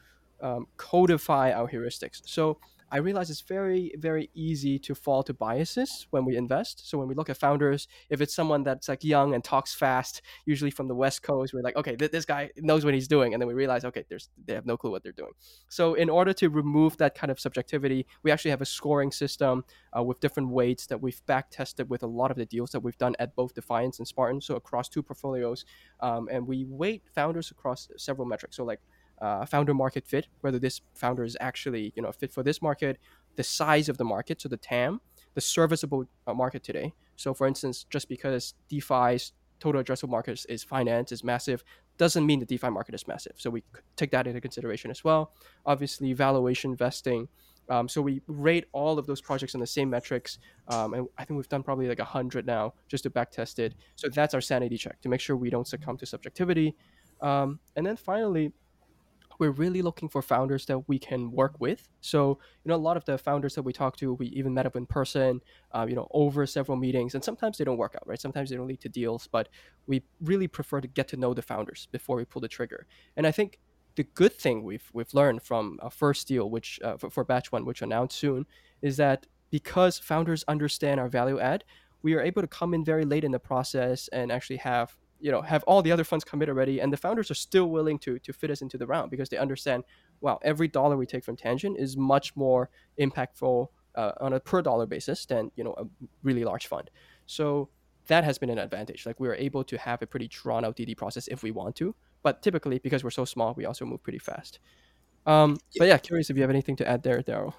um, codify our heuristics. So I realize it's very, very easy to fall to biases when we invest. So when we look at founders, if it's someone that's like young and talks fast, usually from the West Coast, we're like, okay, th- this guy knows what he's doing, and then we realize, okay, there's they have no clue what they're doing. So in order to remove that kind of subjectivity, we actually have a scoring system uh, with different weights that we've back tested with a lot of the deals that we've done at both DeFiance and Spartan, so across two portfolios, um, and we weight founders across several metrics. So like uh, founder market fit, whether this founder is actually you know fit for this market, the size of the market, so the TAM, the serviceable uh, market today. So for instance, just because DeFi's total addressable market is finance is massive doesn't mean the DeFi market is massive. So we take that into consideration as well. Obviously, valuation vesting. Um, so we rate all of those projects on the same metrics, um, and I think we've done probably like hundred now just to back test it. So that's our sanity check to make sure we don't succumb to subjectivity. Um, and then finally, we're really looking for founders that we can work with. So, you know, a lot of the founders that we talk to, we even met up in person, uh, you know, over several meetings, and sometimes they don't work out, right? Sometimes they don't lead to deals, but we really prefer to get to know the founders before we pull the trigger. And I think the good thing we've we've learned from our first deal, which uh, for, for batch one, which announced soon, is that because founders understand our value add, we are able to come in very late in the process and actually have you know have all the other funds commit already and the founders are still willing to to fit us into the round because they understand wow every dollar we take from tangent is much more impactful uh, on a per dollar basis than you know a really large fund so that has been an advantage like we are able to have a pretty drawn out dd process if we want to but typically because we're so small we also move pretty fast um, but yeah curious if you have anything to add there darryl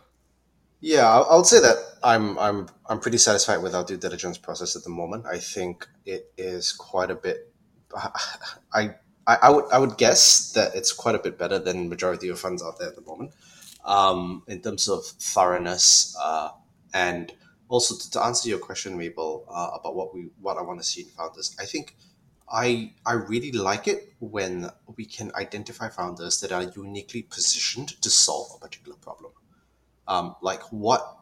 yeah, I would say that I'm I'm I'm pretty satisfied with our due diligence process at the moment. I think it is quite a bit. I I, I would I would guess that it's quite a bit better than majority of funds out there at the moment, um, in terms of thoroughness uh, and also to, to answer your question, Mable, uh, about what we what I want to see in founders. I think I I really like it when we can identify founders that are uniquely positioned to solve a particular problem um, like what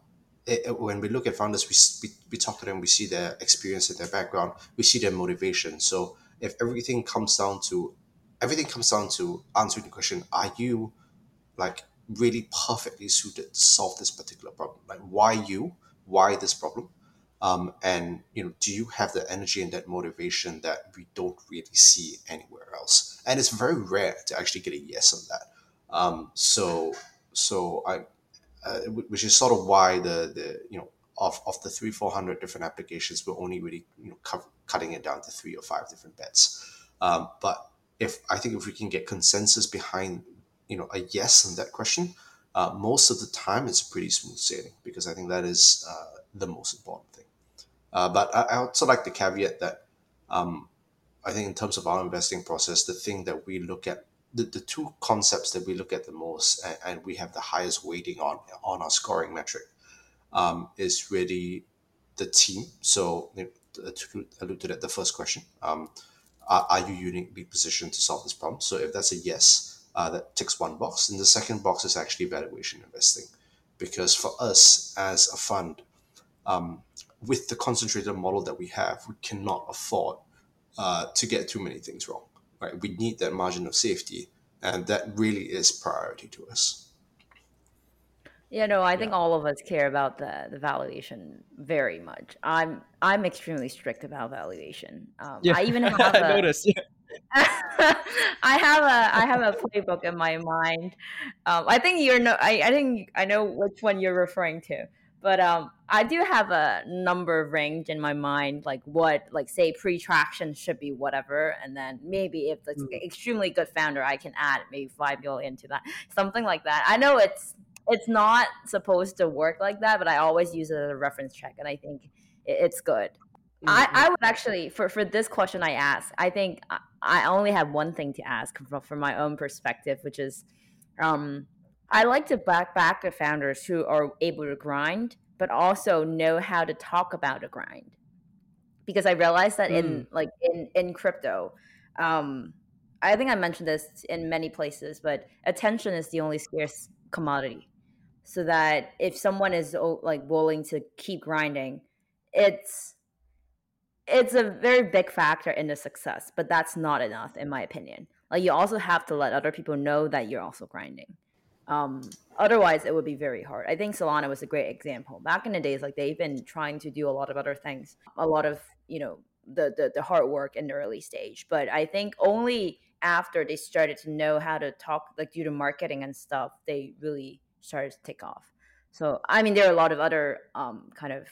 it, when we look at founders, we, we, we talk to them, we see their experience and their background, we see their motivation. So if everything comes down to everything comes down to answering the question, are you like really perfectly suited to solve this particular problem? Like why you? Why this problem? Um, and you know, do you have the energy and that motivation that we don't really see anywhere else? And it's very rare to actually get a yes on that. Um, so so I uh, which is sort of why the the you know of, of the three four hundred different applications, we're only really you know cover, cutting it down to three or five different bets. Um, but if I think if we can get consensus behind you know a yes on that question, uh, most of the time it's pretty smooth sailing because I think that is uh, the most important thing. Uh, but I, I, also like the caveat that um, I think in terms of our investing process, the thing that we look at the, the two concepts that we look at the most and, and we have the highest weighting on on our scoring metric um, is really the team. So to allude to that, the first question, um, are, are, you uniquely positioned to solve this problem? So if that's a yes, uh, that ticks one box. And the second box is actually valuation investing. Because for us as a fund, um, with the concentrated model that we have, we cannot afford uh, to get too many things wrong right? We need that margin of safety, and that really is priority to us.
Yeah, no, I think yeah. all of us care about the the valuation very much. I'm I'm extremely strict about valuation. Um, yeah. I even <laughs> have a, noticed. Yeah. <laughs> I have a I have a playbook in my mind. Um, I think you're no. I, I think I know which one you're referring to. But um, I do have a number range in my mind, like what, like say pre-traction should be whatever, and then maybe if it's mm. extremely good founder, I can add maybe five million to that, something like that. I know it's it's not supposed to work like that, but I always use it as a reference check, and I think it's good. Mm-hmm. I, I would actually for for this question I ask, I think I only have one thing to ask from, from my own perspective, which is, um, I like to back back the founders who are able to grind, but also know how to talk about a grind. Because I realized that mm. in like in in crypto, um, I think I mentioned this in many places, but attention is the only scarce commodity. So that if someone is like willing to keep grinding, it's it's a very big factor in the success, but that's not enough in my opinion. Like you also have to let other people know that you're also grinding. Um, otherwise, it would be very hard. I think Solana was a great example. Back in the days, like they've been trying to do a lot of other things, a lot of you know the the, the hard work in the early stage. But I think only after they started to know how to talk, like do the marketing and stuff, they really started to take off. So I mean, there are a lot of other um, kind of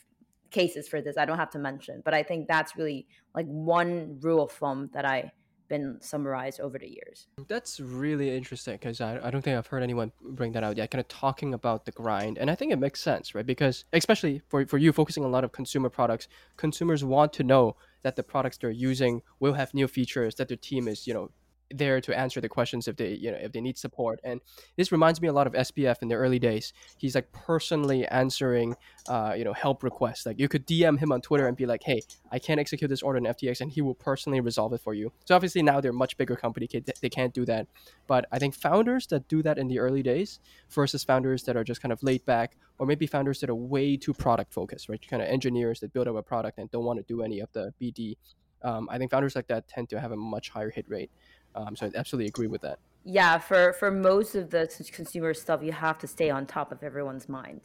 cases for this. I don't have to mention, but I think that's really like one rule of thumb that I been summarized over the years.
That's really interesting because I, I don't think I've heard anyone bring that out yet, kind of talking about the grind. And I think it makes sense, right? Because especially for, for you focusing a lot of consumer products, consumers want to know that the products they're using will have new features, that their team is, you know, there to answer the questions if they you know if they need support and this reminds me a lot of SBF in the early days. He's like personally answering uh, you know help requests. Like you could dm him on twitter and be like hey i can't execute this order in ftx and he will personally resolve it for you. So obviously now they're a much bigger company. They can't do that. But i think founders that do that in the early days versus founders that are just kind of laid back or maybe founders that are way too product focused right? Kind of engineers that build up a product and don't want to do any of the bd um, I think founders like that tend to have a much higher hit rate. Um, so I absolutely agree with that.
Yeah, for for most of the consumer stuff, you have to stay on top of everyone's mind.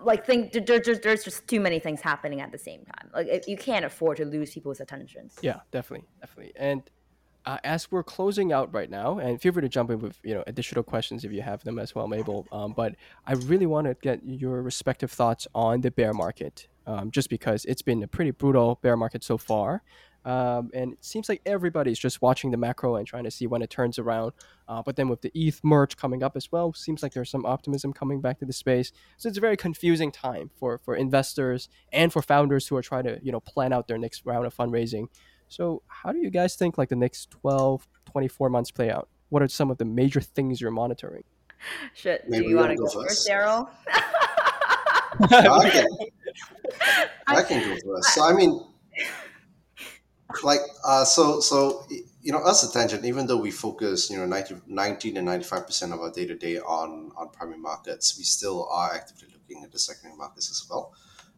Like, think there's just there's just too many things happening at the same time. Like, you can't afford to lose people's attention.
Yeah, definitely, definitely. And uh, as we're closing out right now, and feel free to jump in with you know additional questions if you have them as well, Mable. Um, but I really want to get your respective thoughts on the bear market, um, just because it's been a pretty brutal bear market so far. Um, and it seems like everybody's just watching the macro and trying to see when it turns around. Uh, but then with the ETH merge coming up as well, seems like there's some optimism coming back to the space. So it's a very confusing time for for investors and for founders who are trying to you know plan out their next round of fundraising. So how do you guys think like the next 12, 24 months play out? What are some of the major things you're monitoring?
Shit, do you want to go first, Darryl? <laughs>
I can, <laughs> I can go first. So I mean like uh, so so you know us at Tangent even though we focus you know 90, 19 and 95 percent of our day to day on on primary markets we still are actively looking at the secondary markets as well.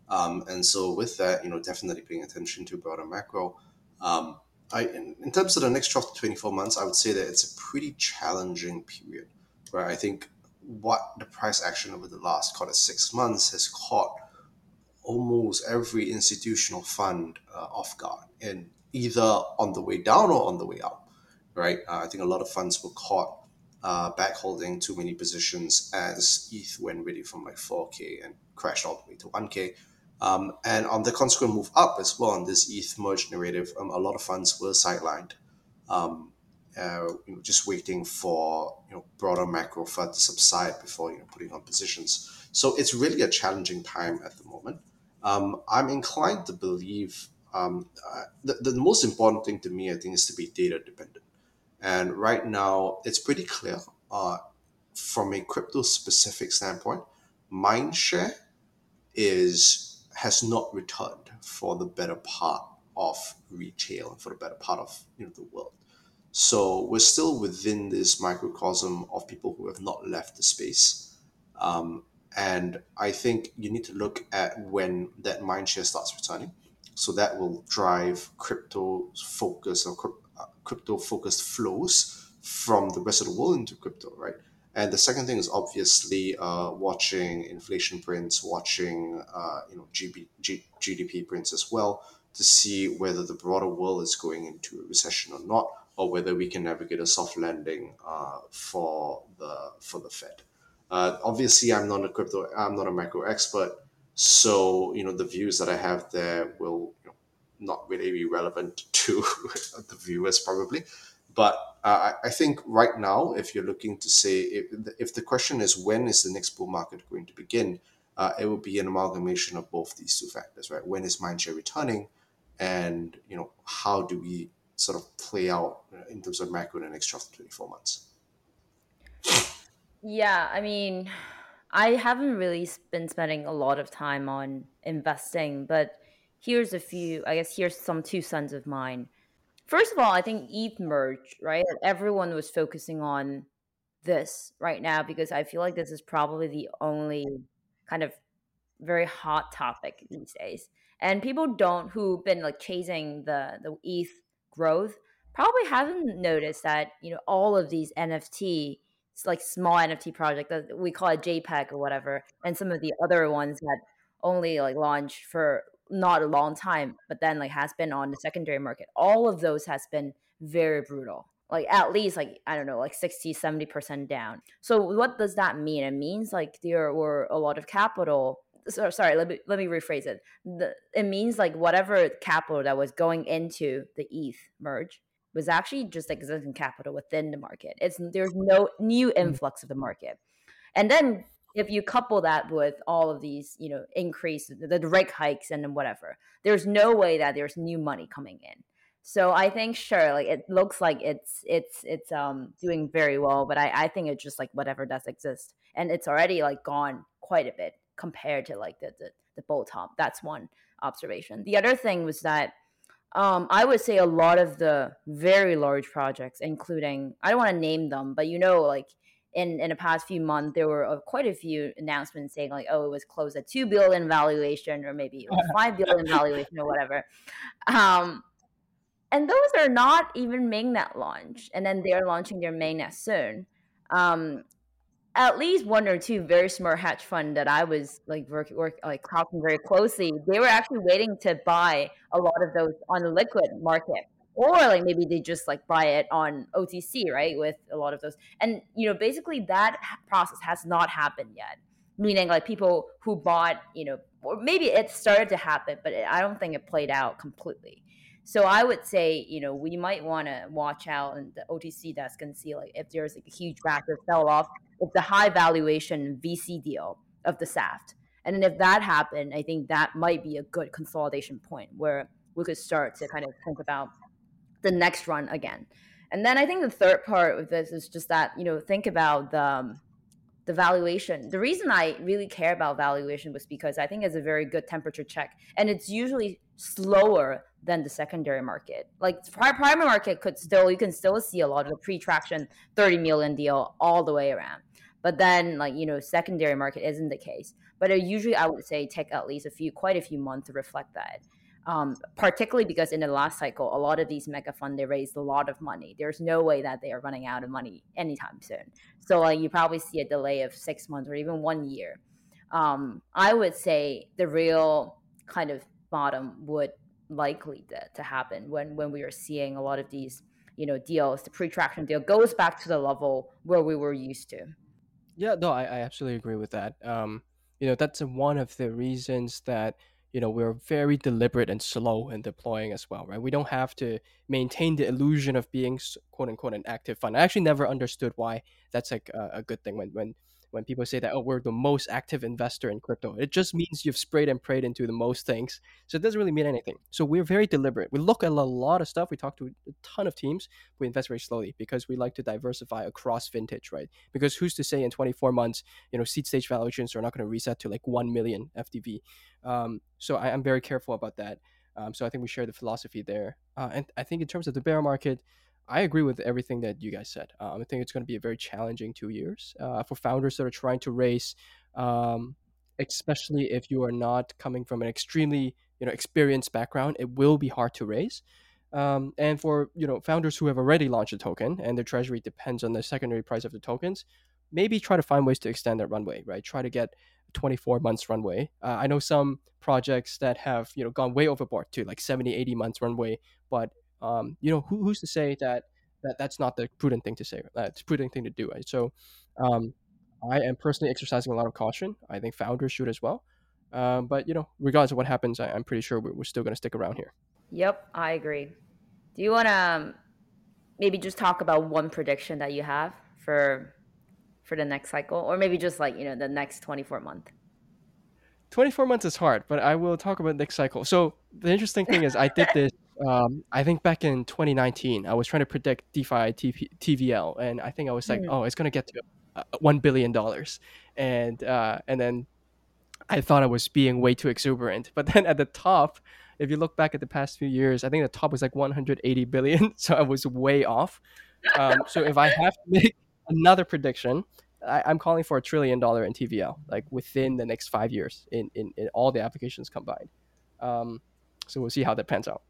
Um, and so with that you know definitely paying attention to broader macro. Um, I, in, in terms of the next 12 to 24 months i would say that it's a pretty challenging period where i think what the price action over the last call it six months has caught almost every institutional fund uh, off guard. And either on the way down or on the way up, right? Uh, I think a lot of funds were caught uh, back holding too many positions as ETH went really from like 4K and crashed all the way to 1K. Um, and on the consequent move up as well on this ETH merge narrative, um, a lot of funds were sidelined, um, uh, you know, just waiting for you know broader macro FUD to subside before you know putting on positions. So it's really a challenging time at the moment. Um, I'm inclined to believe um, uh, the, the most important thing to me, I think, is to be data dependent. And right now, it's pretty clear uh, from a crypto specific standpoint, mindshare is has not returned for the better part of retail and for the better part of you know the world. So we're still within this microcosm of people who have not left the space. Um, and I think you need to look at when that mindshare starts returning. So that will drive crypto focus or uh, crypto focused flows from the rest of the world into crypto, right? And the second thing is obviously uh, watching inflation prints, watching uh, you know GB, G, GDP prints as well to see whether the broader world is going into a recession or not, or whether we can navigate a soft landing uh, for the for the Fed. Uh, obviously, I'm not a crypto, I'm not a macro expert, so, you know, the views that I have there will you know, not really be relevant <laughs> to the viewers probably. But uh, I think right now, if you're looking to say, if, if the question is when is the next bull market going to begin, uh, it will be an amalgamation of both these two factors, right? When is mindshare returning, and you know how do we sort of play out in terms of macro in the next 12 to 24 months?
Yeah, I mean, I haven't really been spending a lot of time on investing, but here's a few, I guess here's some two sons of mine. First of all, I think ETH merge, right? Everyone was focusing on this right now because I feel like this is probably the only kind of very hot topic these days. And people don't who've been like chasing the the ETH growth probably haven't noticed that, you know, all of these NFT like small NFT project that we call it JPEG or whatever, and some of the other ones that only like launched for not a long time, but then like has been on the secondary market. All of those has been very brutal. Like at least like I don't know, like 60, 70% down. So what does that mean? It means like there were a lot of capital so, sorry, let me let me rephrase it. The, it means like whatever capital that was going into the ETH merge was actually just existing capital within the market. It's there's no new mm. influx of the market. And then if you couple that with all of these, you know, increase the, the rate hikes and whatever, there's no way that there's new money coming in. So I think sure, like it looks like it's it's it's um doing very well, but I I think it's just like whatever does exist, and it's already like gone quite a bit compared to like the the, the bull top. That's one observation. The other thing was that um, I would say a lot of the very large projects, including I don't want to name them, but you know, like in in the past few months, there were uh, quite a few announcements saying like, oh, it was closed at two billion valuation, or maybe <laughs> five billion valuation, or whatever. Um, and those are not even mainnet launch, and then they're launching their mainnet soon. Um, at least one or two very smart hedge fund that I was like work, work like talking very closely. They were actually waiting to buy a lot of those on the liquid market, or like maybe they just like buy it on OTC, right? With a lot of those, and you know, basically that process has not happened yet. Meaning, like people who bought, you know, or maybe it started to happen, but I don't think it played out completely. So I would say, you know, we might want to watch out in the OTC desk and see like if there's like a huge rapid sell off, if the high valuation VC deal of the SAFT. And then if that happened, I think that might be a good consolidation point where we could start to kind of think about the next run again. And then I think the third part of this is just that, you know, think about the um, the valuation. The reason I really care about valuation was because I think it's a very good temperature check, and it's usually slower than the secondary market. Like primary market could still you can still see a lot of the pre-traction 30 million deal all the way around. But then like you know secondary market isn't the case. But usually I would say take at least a few quite a few months to reflect that um, particularly because in the last cycle, a lot of these mega fund they raised a lot of money. There's no way that they are running out of money anytime soon. So like you probably see a delay of six months or even one year. Um, I would say the real kind of bottom would likely to, to happen when when we are seeing a lot of these you know deals. The pre-traction deal goes back to the level where we were used to.
Yeah, no, I, I absolutely agree with that. Um, you know, that's one of the reasons that you know we're very deliberate and slow in deploying as well right we don't have to maintain the illusion of being quote unquote an active fund i actually never understood why that's like a, a good thing when when when people say that oh we're the most active investor in crypto. It just means you've sprayed and prayed into the most things. So it doesn't really mean anything. So we're very deliberate. We look at a lot of stuff. We talk to a ton of teams. We invest very slowly because we like to diversify across vintage right? Because who's to say in 24 months you know seed stage valuations are not going to reset to like 1 million fdv um, so I, am very careful about that. Um, so i think we share the philosophy there. Uh, and i think in terms of the bear market I agree with everything that you guys said. Um, I think it's going to be a very challenging two years uh, for founders that are trying to raise, um, especially if you are not coming from an extremely you know experienced background. It will be hard to raise. Um, and for you know founders who have already launched a token and their treasury depends on the secondary price of the tokens, maybe try to find ways to extend that runway. Right, try to get 24 months runway. Uh, I know some projects that have you know gone way overboard to like 70, 80 months runway, but um, you know, who, who's to say that, that that's not the prudent thing to say? Uh, it's prudent thing to do, right? So, um, I am personally exercising a lot of caution. I think founders should as well. Um, but you know, regardless of what happens, I, am pretty sure we're, we're still going to stick around here.
Yep, I agree. Do you want to um, maybe just talk about one prediction that you have for for the next cycle, or maybe just like you know the next 24 month?
24 months is hard, but I will talk about next cycle. So the interesting thing is, I did this <laughs> um, I think back in 2019, I was trying to predict DeFi TP, TVL, and I think I was like, mm. oh, it's gonna get to uh, one billion dollars, and uh, and then I thought I was being way too exuberant. But <laughs> then at the top, if you look back at the past few years, I think the top was like 180 billion, <laughs> so I was way off. Um, so if I have to make another prediction, I, am calling for a trillion dollar in TVL, like within the next five years, in in, in all the applications combined. Um, so we'll see how that pans out.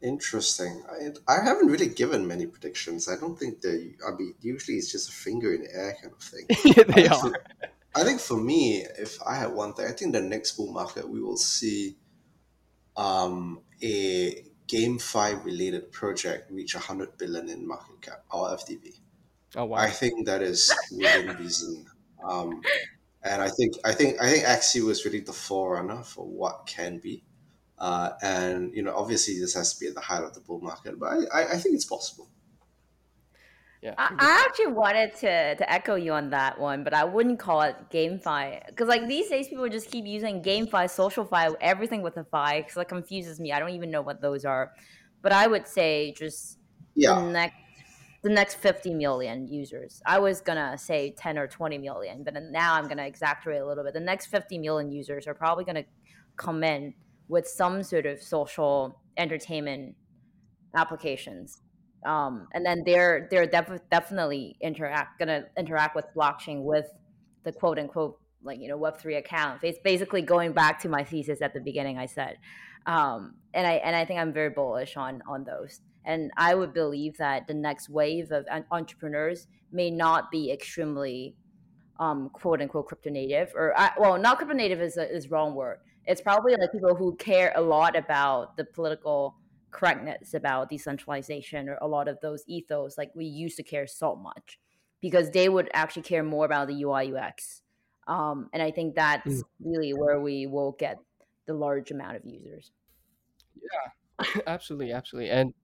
Interesting. I, I haven't really given many predictions. I don't think they. I mean, usually it's just a finger in the air kind of thing. <laughs>
they
I
are.
think, for, I think for me, if I had one thing, I think the next bull market we will see um, a GameFi related project reach 100 billion in market cap or FDV.
Oh wow.
I think that is within <laughs> reason. Um, and I think I think I think Axie was really the forerunner for what can be. Uh, and you know, obviously, this has to be at the height of the bull market, but I, I, I think it's possible.
Yeah.
I, I actually wanted to to echo you on that one, but I wouldn't call it GameFi because like these days people just keep using GameFi, SocialFi, everything with a fi because it confuses me. I don't even know what those are, but I would say just
Yeah,
the next the next 50 million users. I was gonna say 10 or 20 million, but now I'm gonna exaggerate a little bit. The next 50 million users are probably gonna come in with some sort of social entertainment applications um, and then they're they're def- definitely interact gonna interact with blockchain with the quote unquote like you know web three account. It's basically going back to my thesis at the beginning. I said, um, and I and I think I'm very bullish on on those. And I would believe that the next wave of entrepreneurs may not be extremely um, quote unquote crypto native or uh, well, not crypto native is a, is wrong word. It's probably like people who care a lot about the political correctness about decentralization or a lot of those ethos like we used to care so much because they would actually care more about the UI UX. Um, and I think that's
Mm.
really where we will get the large amount of users.
Yeah, <laughs> absolutely, absolutely. And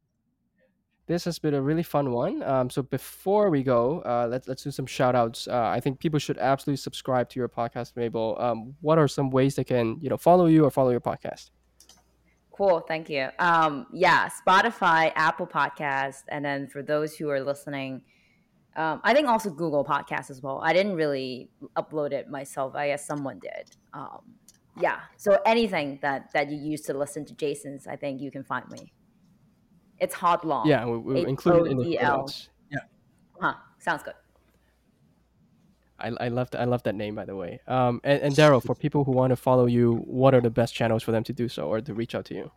this has been a really fun one. Um, so before we go, uh, let's let's do some shout outs. Uh, I think people should absolutely subscribe to your podcast, Mable. Um, what are some ways they can, you know, follow you or follow your podcast?
Cool, thank you. Um, yeah, Spotify, Apple Podcast, and then for those who are listening, um, I think also Google Podcast as well. I didn't really upload it myself. I guess someone did. Um, yeah, so anything that that you use to listen to Jason's, I think you can find me. It's hot long.
Yeah, we, we'll include it in the show notes. Yeah,
Huh. Sounds good.
I, I love I love that name by the way. Um, and, and Darryl, for people who want to follow you, what are the best channels for them to do so or to reach out to you?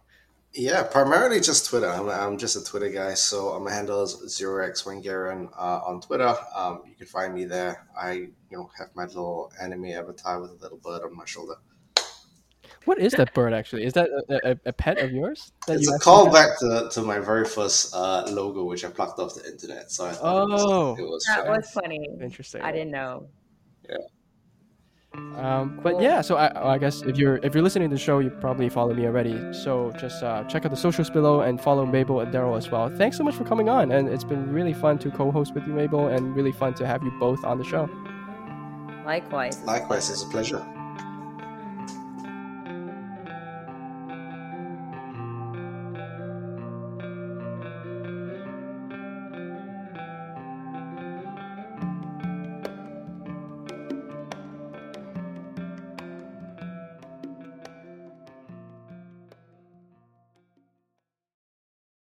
yeah, primarily just Twitter. I'm, I'm just a Twitter guy, so my handle is zero x Wangarian uh, on Twitter. Um, you can find me there. I you know have my little anime avatar with a little bird on my shoulder.
What is that bird actually? Is that a, a, a pet of yours? That
It's
you
a
actually
callback to, to my very first uh, logo, which I plucked off the internet. So I thought it was,
Oh.
it was
That
fun.
was funny.
Interesting.
I didn't know.
Um, but yeah, so I, I guess if you're if you're listening to the show, you probably follow me already. So just uh, check out the socials below and follow Mable and Darryl as well. Thanks so much for coming on, and it's been really fun to co-host with you, Mable, and really fun to have you both on the show.
Likewise.
Likewise, it's a pleasure.